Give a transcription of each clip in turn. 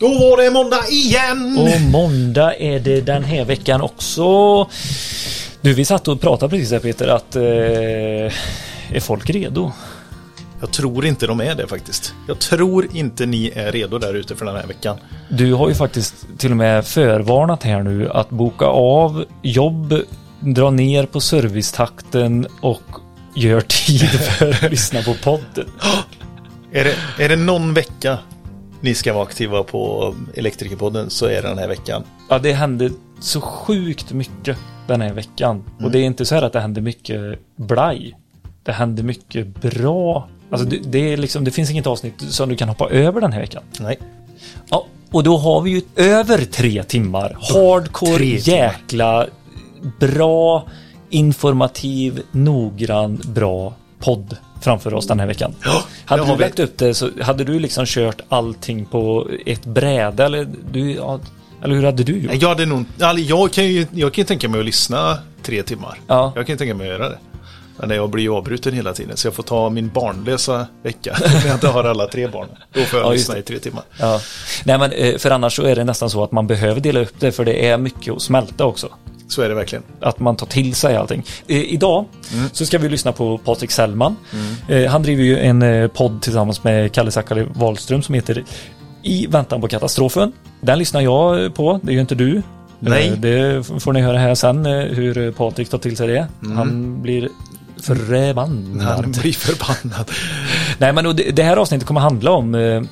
Då var det måndag igen! Och måndag är det den här veckan också. Du, vi satt och pratade precis här Peter att eh, är folk redo? Jag tror inte de är det faktiskt. Jag tror inte ni är redo där ute för den här veckan. Du har ju faktiskt till och med förvarnat här nu att boka av jobb, dra ner på servicetakten och gör tid för att lyssna på podden. Är det, är det någon vecka ni ska vara aktiva på Elektrikerpodden så är det den här veckan. Ja, det händer så sjukt mycket den här veckan. Mm. Och det är inte så här att det händer mycket blaj. Det händer mycket bra. Alltså det, det, är liksom, det finns inget avsnitt som du kan hoppa över den här veckan. Nej. Ja, och då har vi ju över tre timmar hardcore tre jäkla bra informativ, noggrann, bra podd framför oss den här veckan. Ja, hade du lagt upp det så hade du liksom kört allting på ett bräde eller du, ja, eller hur hade du gjort? Jag hade nog, jag kan ju, jag kan ju tänka mig att lyssna tre timmar. Ja. Jag kan ju tänka mig att göra det. Men jag blir avbruten hela tiden så jag får ta min barnlösa vecka när jag inte har alla tre barn. Då får jag ja, lyssna i tre timmar. Ja. Nej men eh, för annars så är det nästan så att man behöver dela upp det för det är mycket att smälta också. Så är det verkligen. Att man tar till sig allting. Eh, idag mm. så ska vi lyssna på Patrik Sellman. Mm. Eh, han driver ju en podd tillsammans med Kalle Zackari Wahlström som heter I väntan på katastrofen. Den lyssnar jag på, det är ju inte du. Nej. Det får ni höra här sen hur Patrik tar till sig det. Mm. Han blir förbannad. Han blir förbannad. Nej men det här avsnittet kommer handla om eh,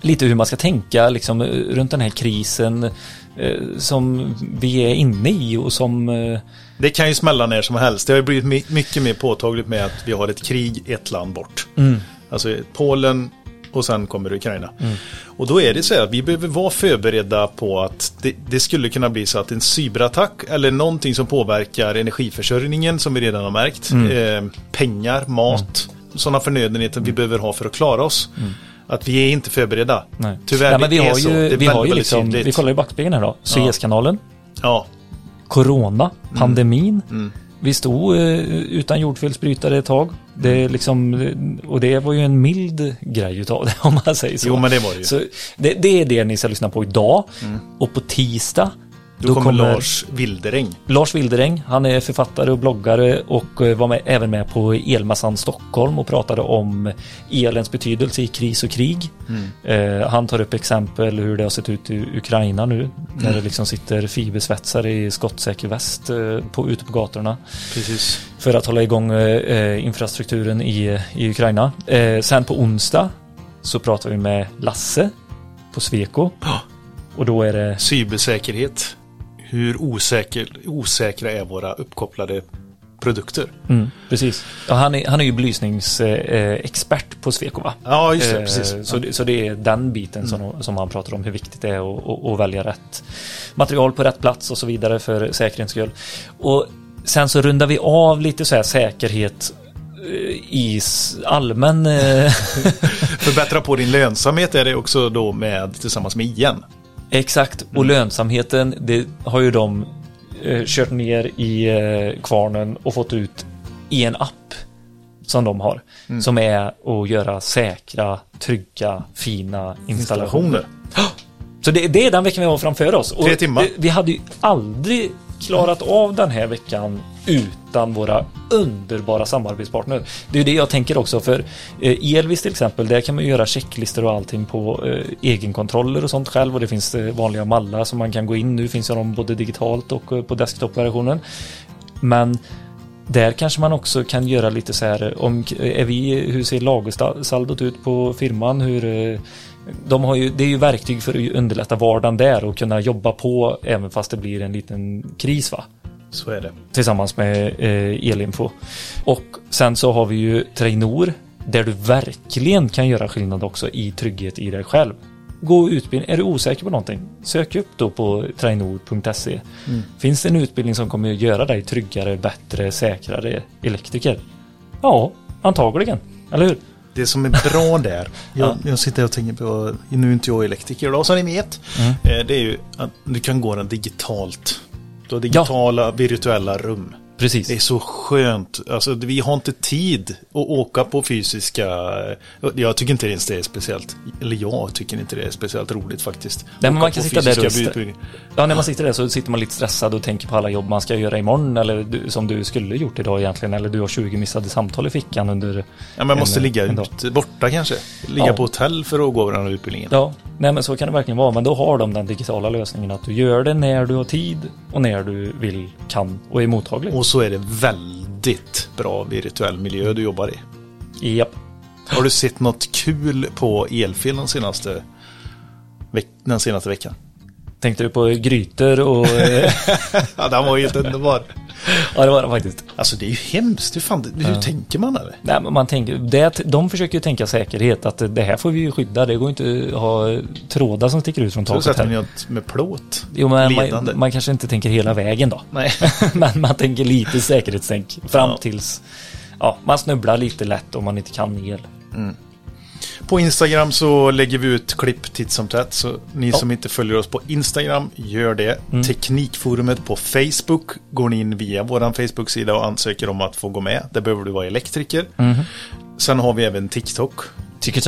lite hur man ska tänka liksom, runt den här krisen eh, som vi är inne i och som... Eh... Det kan ju smälla när som helst. Det har blivit mycket mer påtagligt med att vi har ett krig ett land bort. Mm. Alltså Polen och sen kommer Ukraina. Mm. Och då är det så här att vi behöver vara förberedda på att det, det, skulle kunna bli så att en cyberattack eller någonting som påverkar energiförsörjningen som vi redan har märkt. Mm. Eh, pengar, mat, mm. sådana förnödenheter vi behöver ha för att klara oss. Mm. Att vi är inte förberedda. Nej. Tyvärr, ja, men vi har ju, så. Det är vi har ju liksom, vi kollar i backspegeln här då. Suezkanalen. Ja. Corona, pandemin. Mm. Vi stod eh, utan jordfelsbrytare ett tag. Det Mm. liksom, och det var ju en mild grej utav det om man säger så. Jo men det var det ju. Så det, det är det ni ska lyssna på idag. Mm. Och på tisdag Då, då kommer, kommer Lars Wilderäng. Lars Wilderäng, han är författare och bloggare och eh, var med, även med på Elmassan Stockholm och pratade om elens betydelse i kris och krig. Mm. Eh, han tar upp exempel hur det har sett ut i Ukraina nu. Mm. När det liksom sitter fibersvetsare i skottsäker väst eh, på, ute på gatorna. Precis. För att hålla igång eh, infrastrukturen i, i Ukraina. Sen på onsdag så pratar vi med Lasse på Sweco. Oh. Och då är det cybersäkerhet hur osäker, osäkra är våra uppkopplade produkter. Mm, precis. Ja, han, är, han är ju belysningsexpert eh, på Sweco va? Ja, just det. Eh, precis. Så, det, så det är den biten mm. som, som han pratar om, hur viktigt det är att, att, att välja rätt material på rätt plats och så vidare för säkerhets skull. Och sen så rundar vi av lite så här säkerhet eh, i allmän... Förbättra på din lönsamhet är det också då med tillsammans med igen. Exakt, och mm. lönsamheten det har ju de eh, kört ner i eh, kvarnen och fått ut i en app som de har. Mm. Som är att göra säkra, trygga, fina installationer. installationer. Så det, det, är den veckan vi har framför oss. Tre timmar. Vi hade ju aldrig klarat av den här veckan utan våra underbara samarbetspartner. Det är det jag tänker också för eh, Elvis till exempel, där kan man göra checklistor och allting på eh, egenkontroller och sånt själv och det finns eh, vanliga mallar som man kan gå in. Nu finns de både digitalt och på desktop-versionen. Men där kanske man också kan göra lite så här om är vi, hur ser lagersaldot ut på firman? Hur de har ju, det är ju verktyg för att underlätta vardagen där och kunna jobba på även fast det blir en liten kris va? Så är det. Tillsammans med eh, Elinfo. Och sen så har vi ju Trainor där du verkligen kan göra skillnad också i trygghet i dig själv. Gå utbildning. Är du osäker på någonting? Sök upp då på trainor.se. Mm. Finns det en utbildning som kommer att göra dig tryggare, bättre, säkrare elektriker? Ja, antagligen. Eller hur? Det som är bra där, jag, ja. jag sitter och tänker på, nu är inte jag elektriker idag som ni vet, mm. det är ju att du kan gå den digitalt. Har digitala ja. virtuella rum. Precis. Det är så skönt. Alltså, vi har inte tid att åka på fysiska... Jag tycker inte ens det är speciellt... Eller jag tycker inte det är speciellt roligt faktiskt. Nej, men man kan sitta där och... Ja, när man sitter där så sitter man lite stressad och tänker på alla jobb man ska göra imorgon eller du, som du skulle gjort idag egentligen. Eller du har 20 missade samtal i fickan under... Ja, man måste en- ligga en ute, borta kanske. Ligga Ja. på hotell för att gå den här utbildningen. Ja, nej men så kan det verkligen vara. Men då har de den digitala lösningen att du gör det när du har tid och när du vill, kan och är mottaglig. Och så är det väldigt bra virtuell miljö du jobbar i. Japp. Har du sett något kul på elfel den senaste, veck- den senaste veckan? Tänkte du på grytor och... eh, Ja, den var helt underbar. ja, det var det faktiskt. Alltså det är ju hemskt. Hur, fan, hur tänker man eller? Nej, men man tänker, det, de försöker ju tänka säkerhet, att det här får vi ju skydda. Det går inte att ha trådar som sticker ut från Så taket sätter här. ni något med plåt. Jo, men man, man kanske inte tänker hela vägen då. Nej. men man tänker lite säkerhetstänk fram Ja. tills... Ja, man snubblar lite lätt om man inte kan el. På Instagram så lägger vi ut klipp titt som tätt. Så ni Ja. som inte följer oss på Instagram, gör det. Teknikforumet på Facebook. Går ni in via vår Facebook-sida och ansöker om att få gå med. Där behöver du vara elektriker. Sen har vi även TikTok. Tycker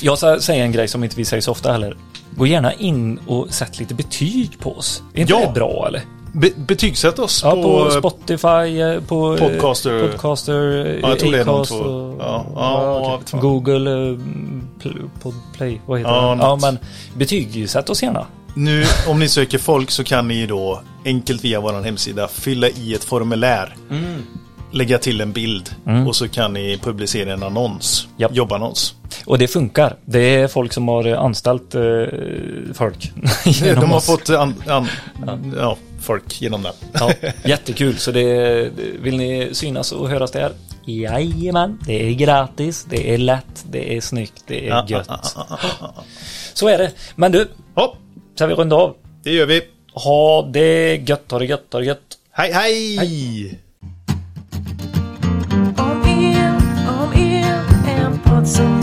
Jag ska säga en grej som inte vi säger så ofta heller. Gå gärna in och sätt lite betyg på oss. Är inte Ja. det bra eller? Be betygsätt oss Ja, på... på, Spotify, eh, på eh, Podcaster. Podcaster, Ja, jag tror det är de Acast Ja, ja, ja, vet fan. Google, eh, Pl- Podplay, vad heter Ja, det? Ja, men betygsätt oss gärna. Nu, om ni söker folk så kan ni då enkelt via vår hemsida fylla i ett formulär. Lägga till en bild och så kan ni publicera en annons. Japp. Jobbannons. Och det funkar. Det är folk som har anställt eh, folk. De har oss. fått an, an, ja, folk genom det. Ja, jättekul. Så det, vill ni synas och höras där? Jajamän, det är gratis, det är lätt, det är snyggt, det är gött. Så är det. Men du, Hopp, ska vi runda av? det gör vi. Ha det gött, ha det gött, ha det gött. Hej, hej! Om el, om el, en podd som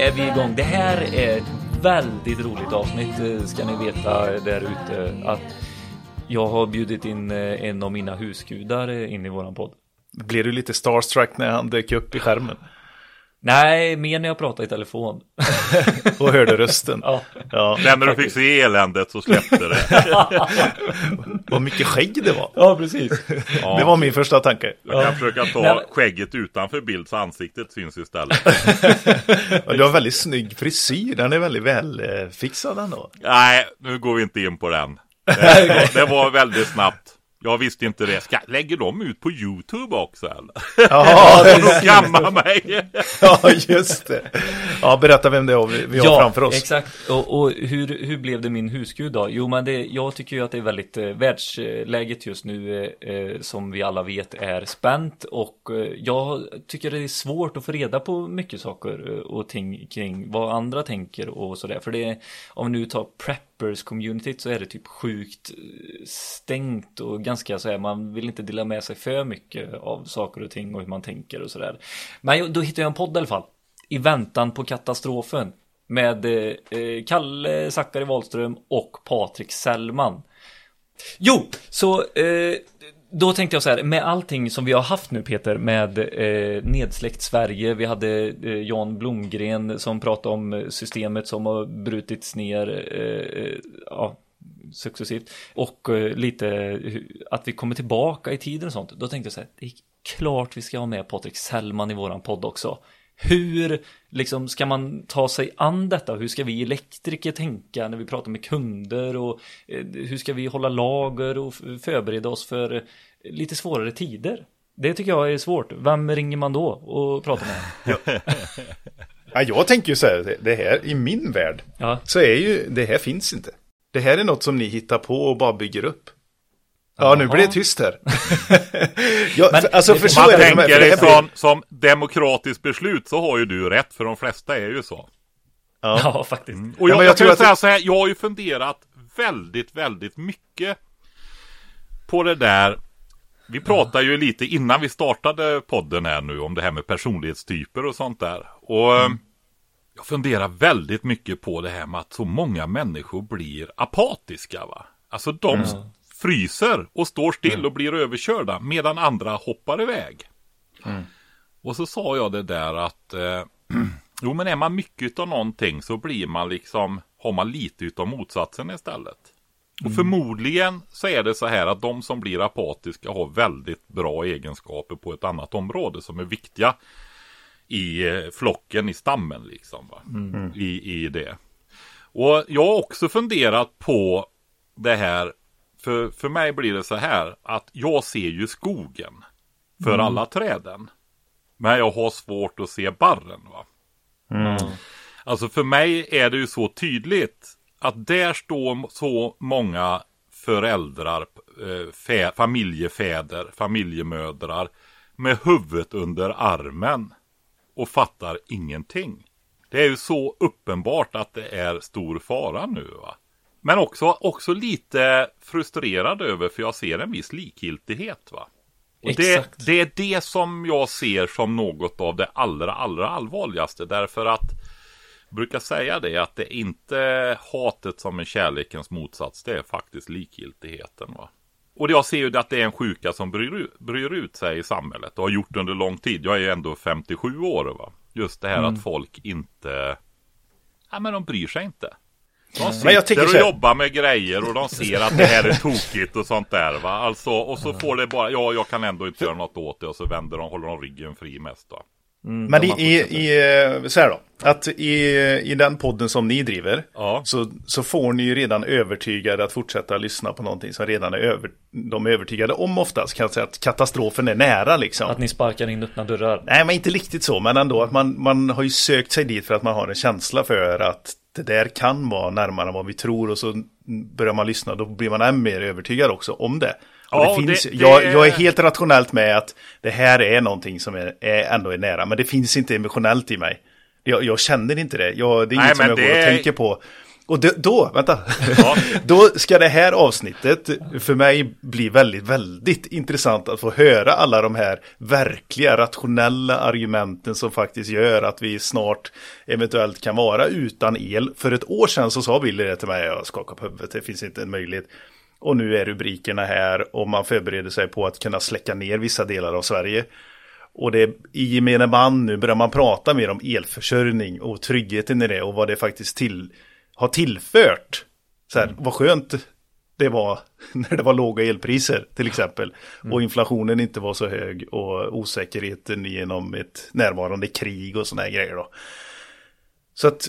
är vi igång. Det här är ett väldigt roligt avsnitt eh, ska ni veta där ute. Att jag har bjudit in eh, en av mina husgudar eh, in i våran podd. Blev du lite starstruck när han dök upp i skärmen? Nej, mer när jag pratar i telefon. Och hörde rösten. Ja. Ja, Sen när du fick se eländet så släppte det. vad mycket skägg det var. Ja, precis. Ja. Det var min första tanke. Jag kan försöka ta Nej, men- skägget utanför bild så ansiktet syns istället. Ja, du har väldigt snygg frisyr. Den är väldigt välfixad ändå. Nej, nu går vi inte in på den. Det var väldigt snabbt. Jag visste inte det. Ska, lägger de ut på YouTube också eller? Ja, De skammar mig. ja, just det. Ja, berätta vem det är vi, vi har framför oss. exakt. Och, och hur, hur blev det min husgud då? Jo, men det, jag tycker ju att det är väldigt, eh, världsläget just nu eh, eh, som vi alla vet är spänt och eh, jag tycker det är svårt att få reda på mycket saker eh, och ting kring vad andra tänker och sådär. För det om vi nu tar preppers-communityt så är det typ sjukt eh, stängt och ganska så här, man vill inte dela med sig för mycket av saker och ting och hur man tänker och sådär. Men då hittade jag en podd i alla fall. I väntan på katastrofen. Med eh, eh Kalle Zackari Wahlström och Patrik Sellman. Jo, så eh, då tänkte jag så här, med allting som vi har haft nu Peter, med eh, Nedsläckt Sverige, vi hade eh, Jan Blomgren som pratade om systemet som har brutits ner, eh, eh ja, successivt. Och eh, lite att vi kommer tillbaka i tiden och sånt. Då tänkte jag så här, det är klart vi ska ha med Patrik Sellman i våran podd också. Hur liksom ska man ta sig an detta? Hur ska vi elektriker tänka när vi pratar med kunder och eh, hur ska vi hålla lager och förbereda oss för eh, lite svårare tider? Det tycker jag är svårt. Vem ringer man då och pratar med? Ja, jag tänker ju så här, det här i min värld Ja, så är ju, det här finns inte. Det här är något som ni hittar på och bara bygger upp. Ja, nu blir det tyst här. ja, Men- alltså, för så Man är det. tänker det här blir- ifrån som demokratiskt beslut så har ju du rätt för de flesta är ju så. ja. faktiskt. Och jag, men jag jag, tror kan ju att säga det- så här, jag har ju funderat väldigt, väldigt mycket på det där. Vi pratade ju lite innan vi startade podden här nu om det här med personlighetstyper och sånt där. Och eh, jag funderar väldigt mycket på det här med att så många människor blir apatiska. va? Alltså de fryser och står still och blir överkörda medan andra hoppar iväg. Och så sa jag det där att eh, Jo men är man mycket av någonting så blir man liksom Har man lite utav motsatsen istället. Och förmodligen så är det så här att de som blir apatiska har väldigt bra egenskaper på ett annat område som är viktiga i eh, flocken, i stammen liksom. Va? I, I det. Och jag har också funderat på det här. För, för mig blir det så här att jag ser ju skogen för alla träden. Men jag har svårt att se barren. Va? Alltså för mig är det ju så tydligt att där står så många föräldrar, eh, fä, familjefäder, familjemödrar med huvudet under armen och fattar ingenting. Det är ju så uppenbart att det är stor fara nu va. Men också, också lite frustrerad över för jag ser en viss likgiltighet va. Och det, Exakt. det är det som jag ser som något av det allra, allra allvarligaste. Därför att jag brukar säga det att det är inte hatet som är kärlekens motsats. Det är faktiskt likgiltigheten. Va? Och jag ser ju att det är en sjuka som bryr, ut- bryr ut sig i samhället och har gjort under lång tid. Jag är ju ändå 57 år. Va? Just det här att folk inte... Ja men de bryr sig inte. De Men sitter jag tycker och jobbar med grejer och de ser att det här är tokigt och sånt där va. Alltså och så får det bara, ja jag kan ändå inte göra något åt det och så vänder de, håller de ryggen fri mest då. Men i, i, i, eh, så här då, att i, i den podden som ni driver Ja. så, så får ni ju redan övertygade att fortsätta lyssna på någonting som redan är över, de är övertygade om oftast. Kan jag säga att katastrofen är nära liksom. Att ni sparkar in öppna dörrar. Nej, men inte riktigt så, men ändå att man, man har ju sökt sig dit för att man har en känsla för att det där kan vara närmare än vad vi tror och så börjar man lyssna, då blir man än mer övertygad också om det. Och Ja, det finns, det- Jag, det- jag är helt rationellt med att det här är någonting som är, är ändå är nära, men det finns inte emotionellt i mig. Jag, jag känner inte det, jag, det är Nej, inget som jag går och tänker på. Och det, då, vänta, Ja. då ska det här avsnittet för mig bli väldigt, väldigt intressant att få höra alla de här verkliga rationella argumenten som faktiskt gör att vi snart eventuellt kan vara utan el. För ett år sedan så sa Billy det till mig, jag skakade på huvudet, det finns inte en möjlighet. Och nu är rubrikerna här och man förbereder sig på att kunna släcka ner vissa delar av Sverige. Och det i gemene man nu börjar man prata mer om elförsörjning och tryggheten i det och vad det faktiskt till, har tillfört. Så här, vad skönt det var när det var låga elpriser till exempel. Och inflationen inte var så hög och osäkerheten genom ett närvarande krig och sådana här grejer då. Så att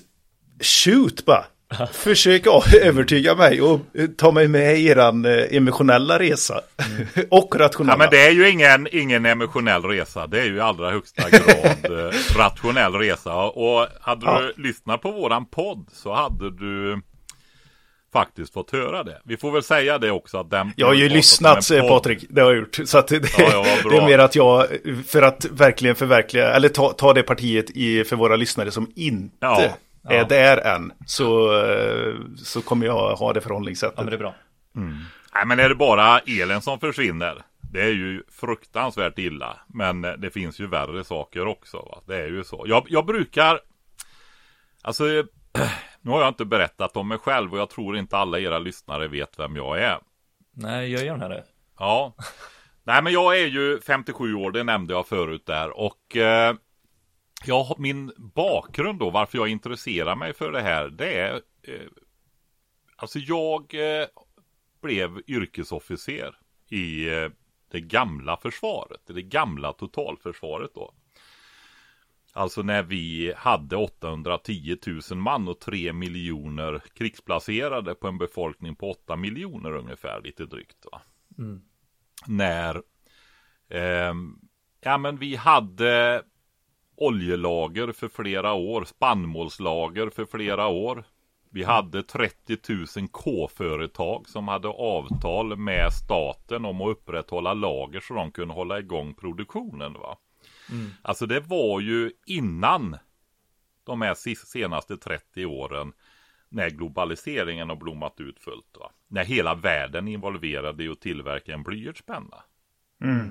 shoot bara. Försök att övertyga mig och eh, ta mig med i eran eh, emotionella resa. och rationella. Ja men det är ju ingen, ingen emotionell resa. Det är ju i allra högsta grad eh, rationell resa. Och hade Ja. du lyssnat på våran podd så hade du faktiskt fått höra det. Vi får väl säga det också att den... Jag har ju lyssnat, säger podd. Patrik. Det har jag gjort. Så att det, Ja, det är mer att jag, för att verkligen förverkliga, eller ta, ta det partiet i, för våra lyssnare som inte Ja, är där än, så, eh, så kommer jag ha det förhållningssättet. Ja, men det är bra. Nej men är det bara elen som försvinner? Det är ju fruktansvärt illa. Men det finns ju värre saker också. Va? Det är ju så. Jag, jag brukar... Alltså, nu har jag inte berättat om mig själv och jag tror inte alla era lyssnare vet vem jag är. Nej, jag gör gärna det. Ja. Nej men jag är ju 57 år, det nämnde jag förut där. Och eh, har min bakgrund då, varför jag intresserar mig för det här, det är... Eh, alltså jag eh, blev yrkesofficer i eh, det gamla försvaret, det gamla totalförsvaret då. Alltså när vi hade 810 000 man och 3 miljoner krigsplacerade på en befolkning på 8 miljoner ungefär, lite drygt. Va? När ehm, ja, men vi hade oljelager för flera år, spannmålslager för flera år. Vi hade 30 000 K-företag som hade avtal med staten om att upprätthålla lager så de kunde hålla igång produktionen. Va? Alltså det var ju innan de här senaste 30 åren när globaliseringen har blommat ut fullt. Va? När hela världen är involverad i att tillverka en blyertspenna. Eh,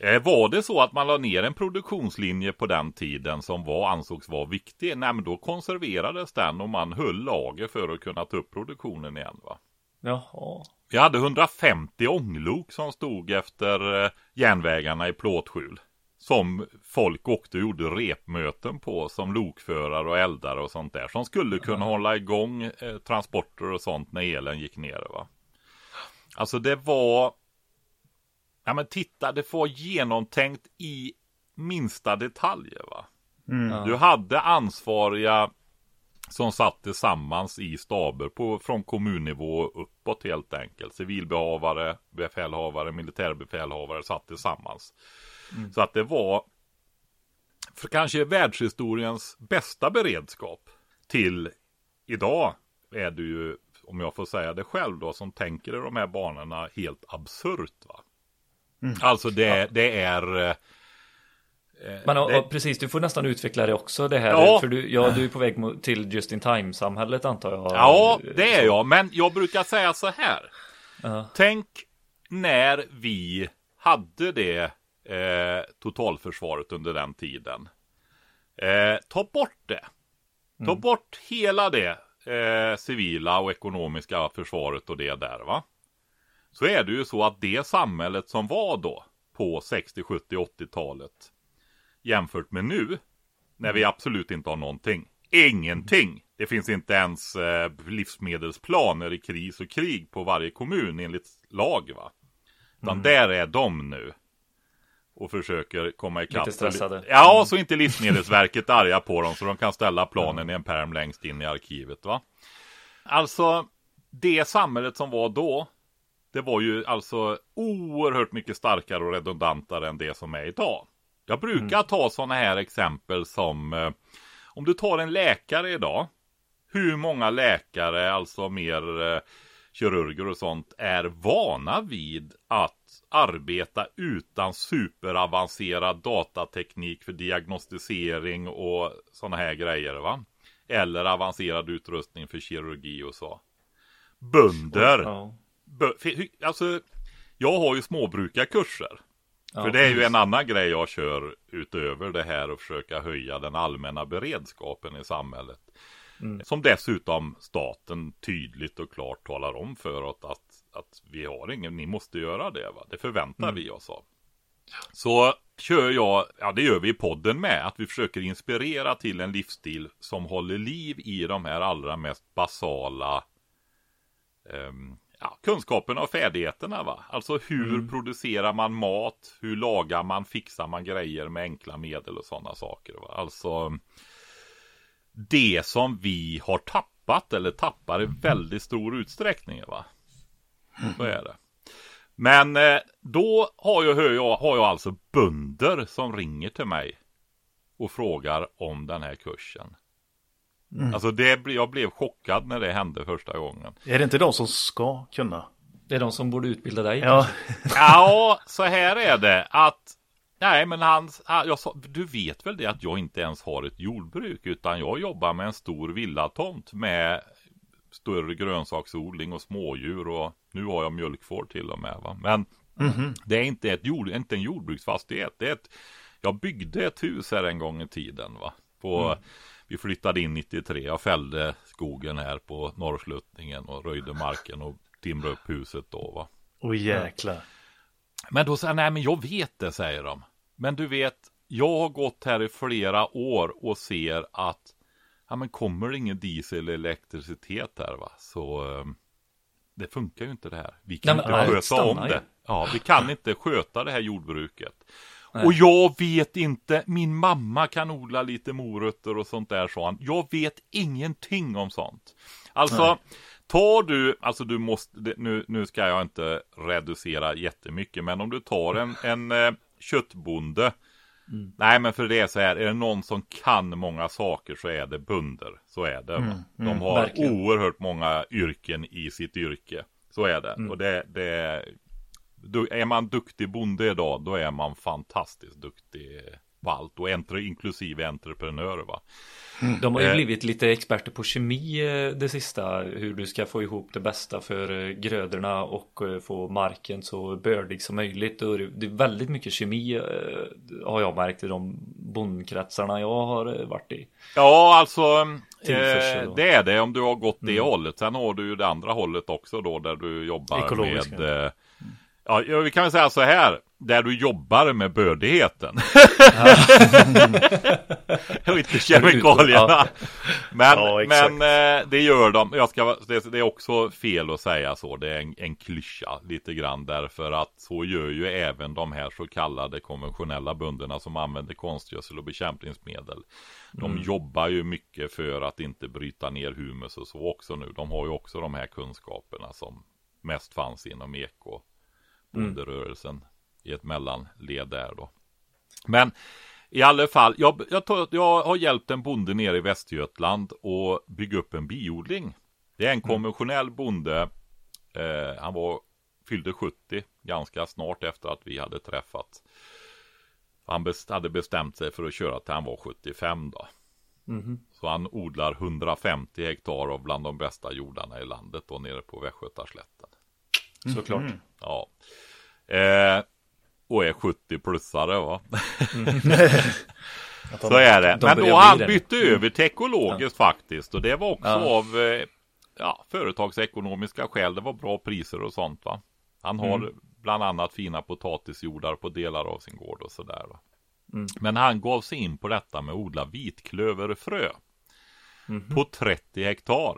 Var det så att man la ner en produktionslinje på den tiden som var, ansågs vara viktig, nej men då konserverades den och man höll lager för att kunna ta upp produktionen igen. Va? Jaha. Vi hade 150 ånglok som stod efter eh, järnvägarna i plåtskjul. Som folk åkte och gjorde repmöten på som lokförare och eldare och sånt där. Som skulle kunna hålla igång eh, transporter och sånt när elen gick ner. Va? Alltså det var... Ja men titta, det var genomtänkt i minsta detaljer va. Du hade ansvariga som satt tillsammans i staber på, från kommunnivå uppåt helt enkelt. Civilbefälhavare, befälhavare, militärbefälhavare satt tillsammans. Så att det var för kanske världshistoriens bästa beredskap till idag är det ju, om jag får säga det själv då, som tänker i de här banorna helt absurt. va. Alltså det, det är... eh, Men och, det- och, precis, du får nästan utveckla det också det här. Ja. För du, ja, du är på väg till just in time-samhället antar jag. Ja, det är jag. Men jag brukar säga så här. Ja. Tänk när vi hade det eh, totalförsvaret under den tiden. Eh, ta bort det. Ta bort hela det eh, civila och ekonomiska försvaret och det där va. Så är det ju så att det samhället som var då på 60, 70, 80-talet jämfört med nu när vi absolut inte har någonting. Ingenting! Det finns inte ens eh, livsmedelsplaner i kris och krig på varje kommun enligt lag va. Utan där är de nu. Och försöker komma ikapp. Lite stressade. Ja, så inte Livsmedelsverket arga på dem så de kan ställa planen i en perm längst in i arkivet va. Alltså, det samhället som var då. Det var ju alltså oerhört mycket starkare och redundantare än det som är idag. Jag brukar ta sådana här exempel som eh, om du tar en läkare idag. Hur många läkare, alltså mer eh, kirurger och sånt, är vana vid att arbeta utan superavancerad datateknik för diagnostisering och sådana här grejer va? Eller avancerad utrustning för kirurgi och så. Bönder. Ja. Alltså, jag har ju småbrukarkurser. Ja, För det är ju en annan grej jag kör utöver det här och försöka höja den allmänna beredskapen i samhället. Som dessutom staten tydligt och klart talar om för oss att, att vi har ingen, ni måste göra det va. Det förväntar vi oss av. Så kör jag, ja det gör vi i podden med, att vi försöker inspirera till en livsstil som håller liv i de här allra mest basala ehm, ja, kunskaperna och färdigheterna. Va? Alltså hur producerar man mat? Hur lagar man? Fixar man grejer med enkla medel och sådana saker? Va? Alltså det som vi har tappat eller tappar i väldigt stor utsträckning. Va? Så är det. Men eh, då har jag, hör jag, har jag alltså bönder som ringer till mig och frågar om den här kursen. Alltså det, jag blev chockad när det hände första gången. Är det inte de som ska kunna? Det är de som borde utbilda dig. Ja, Ja, så här är det att Nej, men han, jag sa, du vet väl det att jag inte ens har ett jordbruk utan jag jobbar med en stor villatomt med större grönsaksodling och smådjur och nu har jag mjölkfår till och med. Va? Men det är inte, ett jord, inte en jordbruksfastighet. Det är ett, jag byggde ett hus här en gång i tiden. Va? På, Vi flyttade in 93. Jag fällde skogen här på Norrsluttningen och röjde marken och timrade upp huset då. Va? och jäklar. Men då säger nej men jag vet det, säger de. Men du vet, jag har gått här i flera år och ser att ja, men kommer det ingen diesel eller elektricitet här va, så eh, det funkar ju inte det här. Vi kan Nej, inte allt sköta om det. Ja, vi kan inte sköta det här jordbruket. Och jag vet inte, min mamma kan odla lite morötter och sånt där, sa han. Jag vet ingenting om sånt. Alltså, tar du, alltså du måste, nu, nu ska jag inte reducera jättemycket, men om du tar en, en eh, köttbonde. Nej, men för det är så här, är det någon som kan många saker så är det bönder. Så är det. va? De har verkligen. oerhört många yrken i sitt yrke. Så är det. Och det, det du, är man duktig bonde idag, då är man fantastiskt duktig på allt och entre, inklusive entreprenörer va. De har ju Eh. blivit lite experter på kemi eh, det sista. Hur du ska få ihop det bästa för eh, grödorna och få marken så bördig som möjligt. Det är väldigt mycket kemi har jag märkt i de bondkretsarna jag har varit i. Ja, alltså eh, det är det om du har gått det hållet. Sen har du ju det andra hållet också då där du jobbar Ekologiska. med eh, Ja, vi kan väl säga så här. Där du jobbar med bördigheten. och inte kemikalierna. Men, Ja, men eh, det gör de. Jag ska, det, det är också fel att säga så. Det är en, en klyscha lite grann. Därför att så gör ju även de här så kallade konventionella bönderna som använder konstgödsel och bekämpningsmedel. De jobbar ju mycket för att inte bryta ner humus och så också nu. De har ju också de här kunskaperna som mest fanns inom eko bonderörelsen i ett mellanled där då. Men i alla fall, jag, jag, tar, jag har hjälpt en bonde nere i Västergötland och bygga upp en biodling. Det är en konventionell bonde. Eh, han var, fyllde 70 ganska snart efter att vi hade träffat. Han best, hade bestämt sig för att köra till han var 75 då. Så han odlar 150 hektar av bland de bästa jordarna i landet då nere på Västgötaslätten. Såklart. Ja. Eh, och är 70-plussare va. Så är det. de Men då han bytte över till ekologiskt faktiskt. Och det var också Ja. av eh, ja, företagsekonomiska skäl. Det var bra priser och sånt va. Han har Mm. bland annat fina potatisjordar på delar av sin gård och sådär va. Mm. Men han gav sig in på detta med att odla vitklöverfrö. Mhm. På 30 hektar.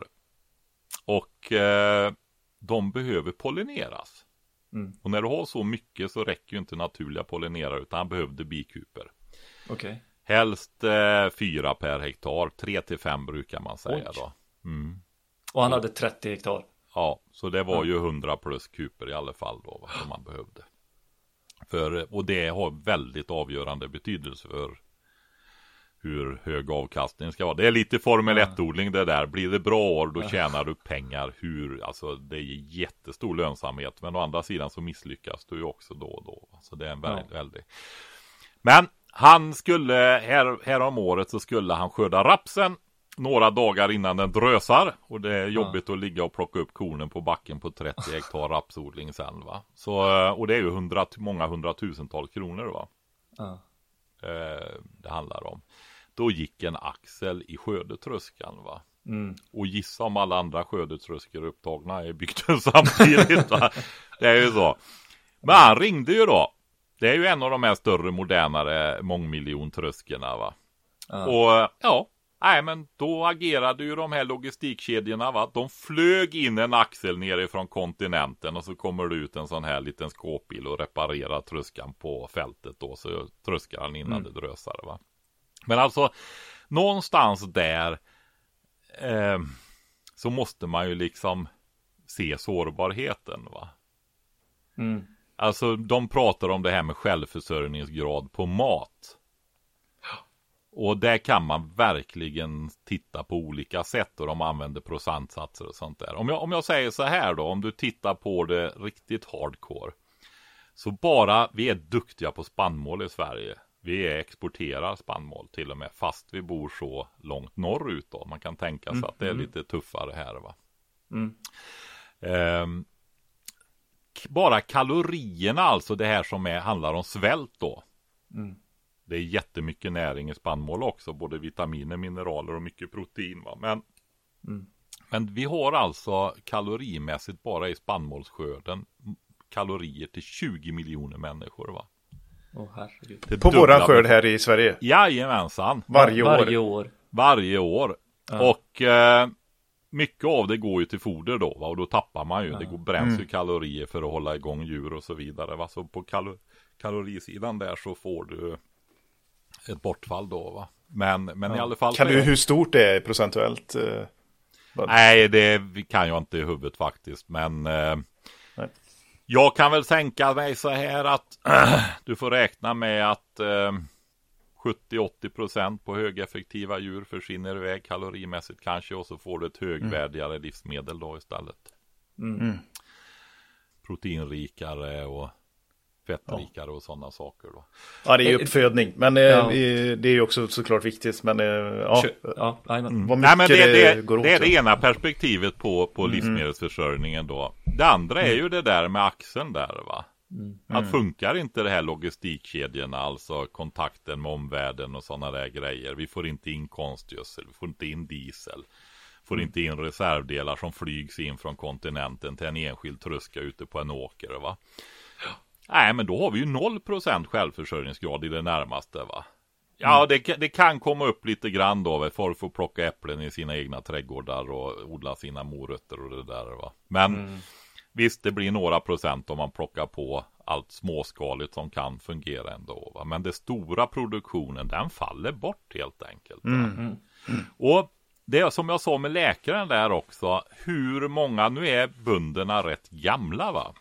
Och eh, de behöver pollineras. Mm. Och när du har så mycket så räcker ju inte naturliga pollinerare utan han behövde bikuper. Okej. Helst eh, fyra per hektar, tre till fem brukar man säga Oj. då. Mm. Och han hade 30 hektar. Ja, så det var ju 100 plus kuper i alla fall då, som man behövde. För, och det har väldigt avgörande betydelse för hur hög avkastningen ska vara. Det är lite Formel 1-odling det där. Blir det bra år då tjänar du pengar. Hur, alltså det är jättestor lönsamhet. Men å andra sidan så misslyckas du ju också då och då. Så det är en väldigt, väldigt. Men han skulle, här, här om året så skulle han skörda rapsen några dagar innan den drösar. Och det är jobbigt att ligga och plocka upp kornen på backen på 30 hektar rapsodling sen va. Så, och det är ju hundra, många hundratusentals kronor va. Ja. Eh, det handlar om. Då gick en axel i skördetröskan va. Mm. Och gissa om alla andra skördetröskor upptagna i bygden samtidigt va. Det är ju så. Men han ringde ju då. Det är ju en av de här större modernare mångmiljontröskorna va. Ja. Och ja, nej men då agerade ju de här logistikkedjorna va. De flög in en axel nerifrån kontinenten och så kommer det ut en sån här liten skåpbil och reparerar tröskan på fältet då. Så tröskar han innan det drösar va. Men alltså någonstans där eh, så måste man ju liksom se sårbarheten va. Mm. Alltså de pratar om det här med självförsörjningsgrad på mat. Och där kan man verkligen titta på olika sätt och de använder procentsatser och sånt där. Om jag, om jag säger så här då, om du tittar på det riktigt hardcore. Så bara, vi är duktiga på spannmål i Sverige. Vi exporterar spannmål till och med fast vi bor så långt norrut då. Man kan tänka sig att det är lite tuffare här va. Mm. K- bara kalorierna alltså det här som är, handlar om svält då. Mm. Det är jättemycket näring i spannmål också, både vitaminer, mineraler och mycket protein va. Men, Mm. men vi har alltså kalorimässigt bara i spannmålsskörden kalorier till 20 miljoner människor va. Det På dubbla våran skörd här i Sverige. Jajamensan. Varje år. Varje år. Varje år. Och eh, mycket av det går ju till foder då va? och då tappar man ju. Det går, bränns ju kalorier för att hålla igång djur och så vidare. Va? Så på kalo kalorisidan där så får du ett bortfall då va. Men, men i alla fall. Kan du hur stort det är procentuellt? eh, Nej, det kan jag inte i huvudet faktiskt. Men eh. Jag kan väl tänka mig så här att du får räkna med att eh, 70-80% på högeffektiva djur försvinner iväg kalorimässigt kanske. Och så får du ett högvärdigare livsmedel då istället. Mm. Proteinrikare och fettrikare och sådana saker. Då. Ja, det är ju Eh, uppfödning. Men eh, Ja. det är ju också såklart viktigt. Men eh, ja, ja, jajamän. vad Nej, mycket men det, det, det, går åt. det är det ena perspektivet på, på livsmedelsförsörjningen då. Det andra är ju det där med axeln där va. Att funkar inte det här logistikkedjorna, alltså kontakten med omvärlden och sådana där grejer. Vi får inte in konstgödsel, vi får inte in diesel. Får inte in reservdelar som flygs in från kontinenten till en enskild truska ute på en åker va. Nej men då har vi ju 0% självförsörjningsgrad i det närmaste va. Ja, det, ka- det kan komma upp lite grann då. Folk får plocka äpplen i sina egna trädgårdar och odla sina morötter och det där va. Men visst, det blir några procent om man plockar på allt småskaligt som kan fungera ändå. Va? Men den stora produktionen, den faller bort helt enkelt. va. Och det som jag sa med läkaren där också, hur många, nu är bönderna rätt gamla va.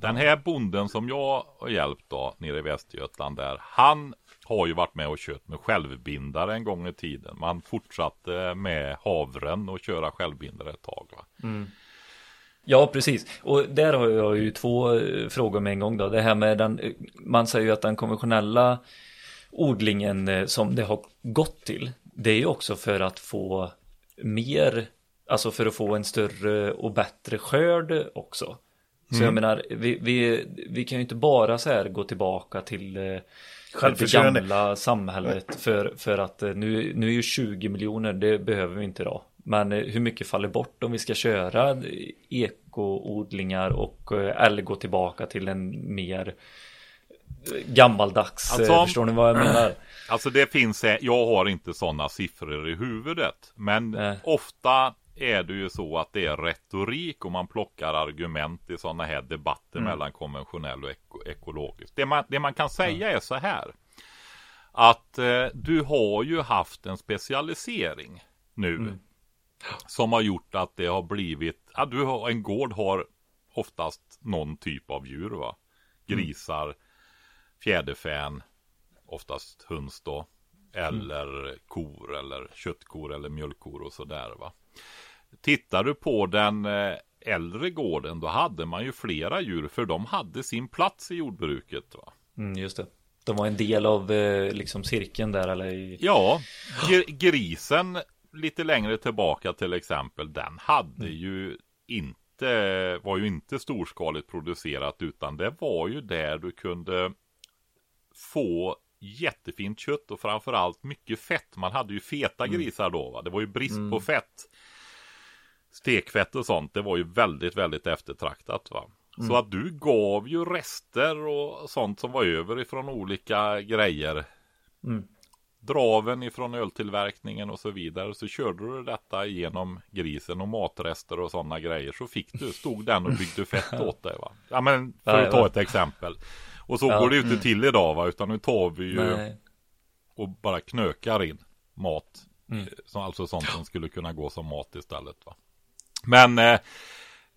Den här bonden som jag har hjälpt då nere i Västergötland där, han har ju varit med och kört med självbindare en gång i tiden. Man fortsatte med havren och köra självbindare ett tag. Va? Mm. Ja, precis. Och där har jag ju två eh, frågor med en gång då. Det här med den, eh, man säger ju att den konventionella odlingen eh, som det har gått till, det är ju också för att få mer, alltså för att få en större och bättre skörd också. Så jag menar, vi, vi, vi kan ju inte bara så här gå tillbaka till eh, det gamla samhället för, för att eh, nu, nu är ju 20 miljoner, det behöver vi inte då. Men eh, hur mycket faller bort om vi ska köra ekoodlingar och eller gå tillbaka till en mer gammaldags, Alltså, förstår ni vad jag menar? Alltså det finns, jag har inte sådana siffror i huvudet. Men Nej. ofta är det ju så att det är retorik och man plockar argument i sådana här debatter mellan konventionell och eko, ekologiskt. Det man, det man kan säga är så här. Att eh, du har ju haft en specialisering nu. Som har gjort att det har blivit, ja, du har, en gård har oftast någon typ av djur va. Grisar, fjäderfän, oftast höns då. Eller kor eller köttkor eller mjölkkor och sådär va. Tittar du på den eh, äldre gården då hade man ju flera djur för de hade sin plats i jordbruket va. Mm, just det. De var en del av eh, liksom cirkeln där eller i... Ja, gr- grisen lite längre tillbaka till exempel, den hade ju inte, var ju inte storskaligt producerat utan det var ju där du kunde få jättefint kött och framförallt mycket fett. Man hade ju feta grisar då va? Det var ju brist på fett. Stekfett och sånt, det var ju väldigt, väldigt eftertraktat va. Så att du gav ju rester och sånt som var över ifrån olika grejer draven ifrån öltillverkningen och så vidare. Så körde du detta genom grisen och matrester och sådana grejer. Så fick du, stod den och byggde fett åt dig va. Ja men för att ta ett exempel. Och så Ja. går det ju inte till idag va. Utan nu tar vi ju Nej. och bara knökar in mat. Eh, Som, alltså sånt som skulle kunna gå som mat istället va. Men eh,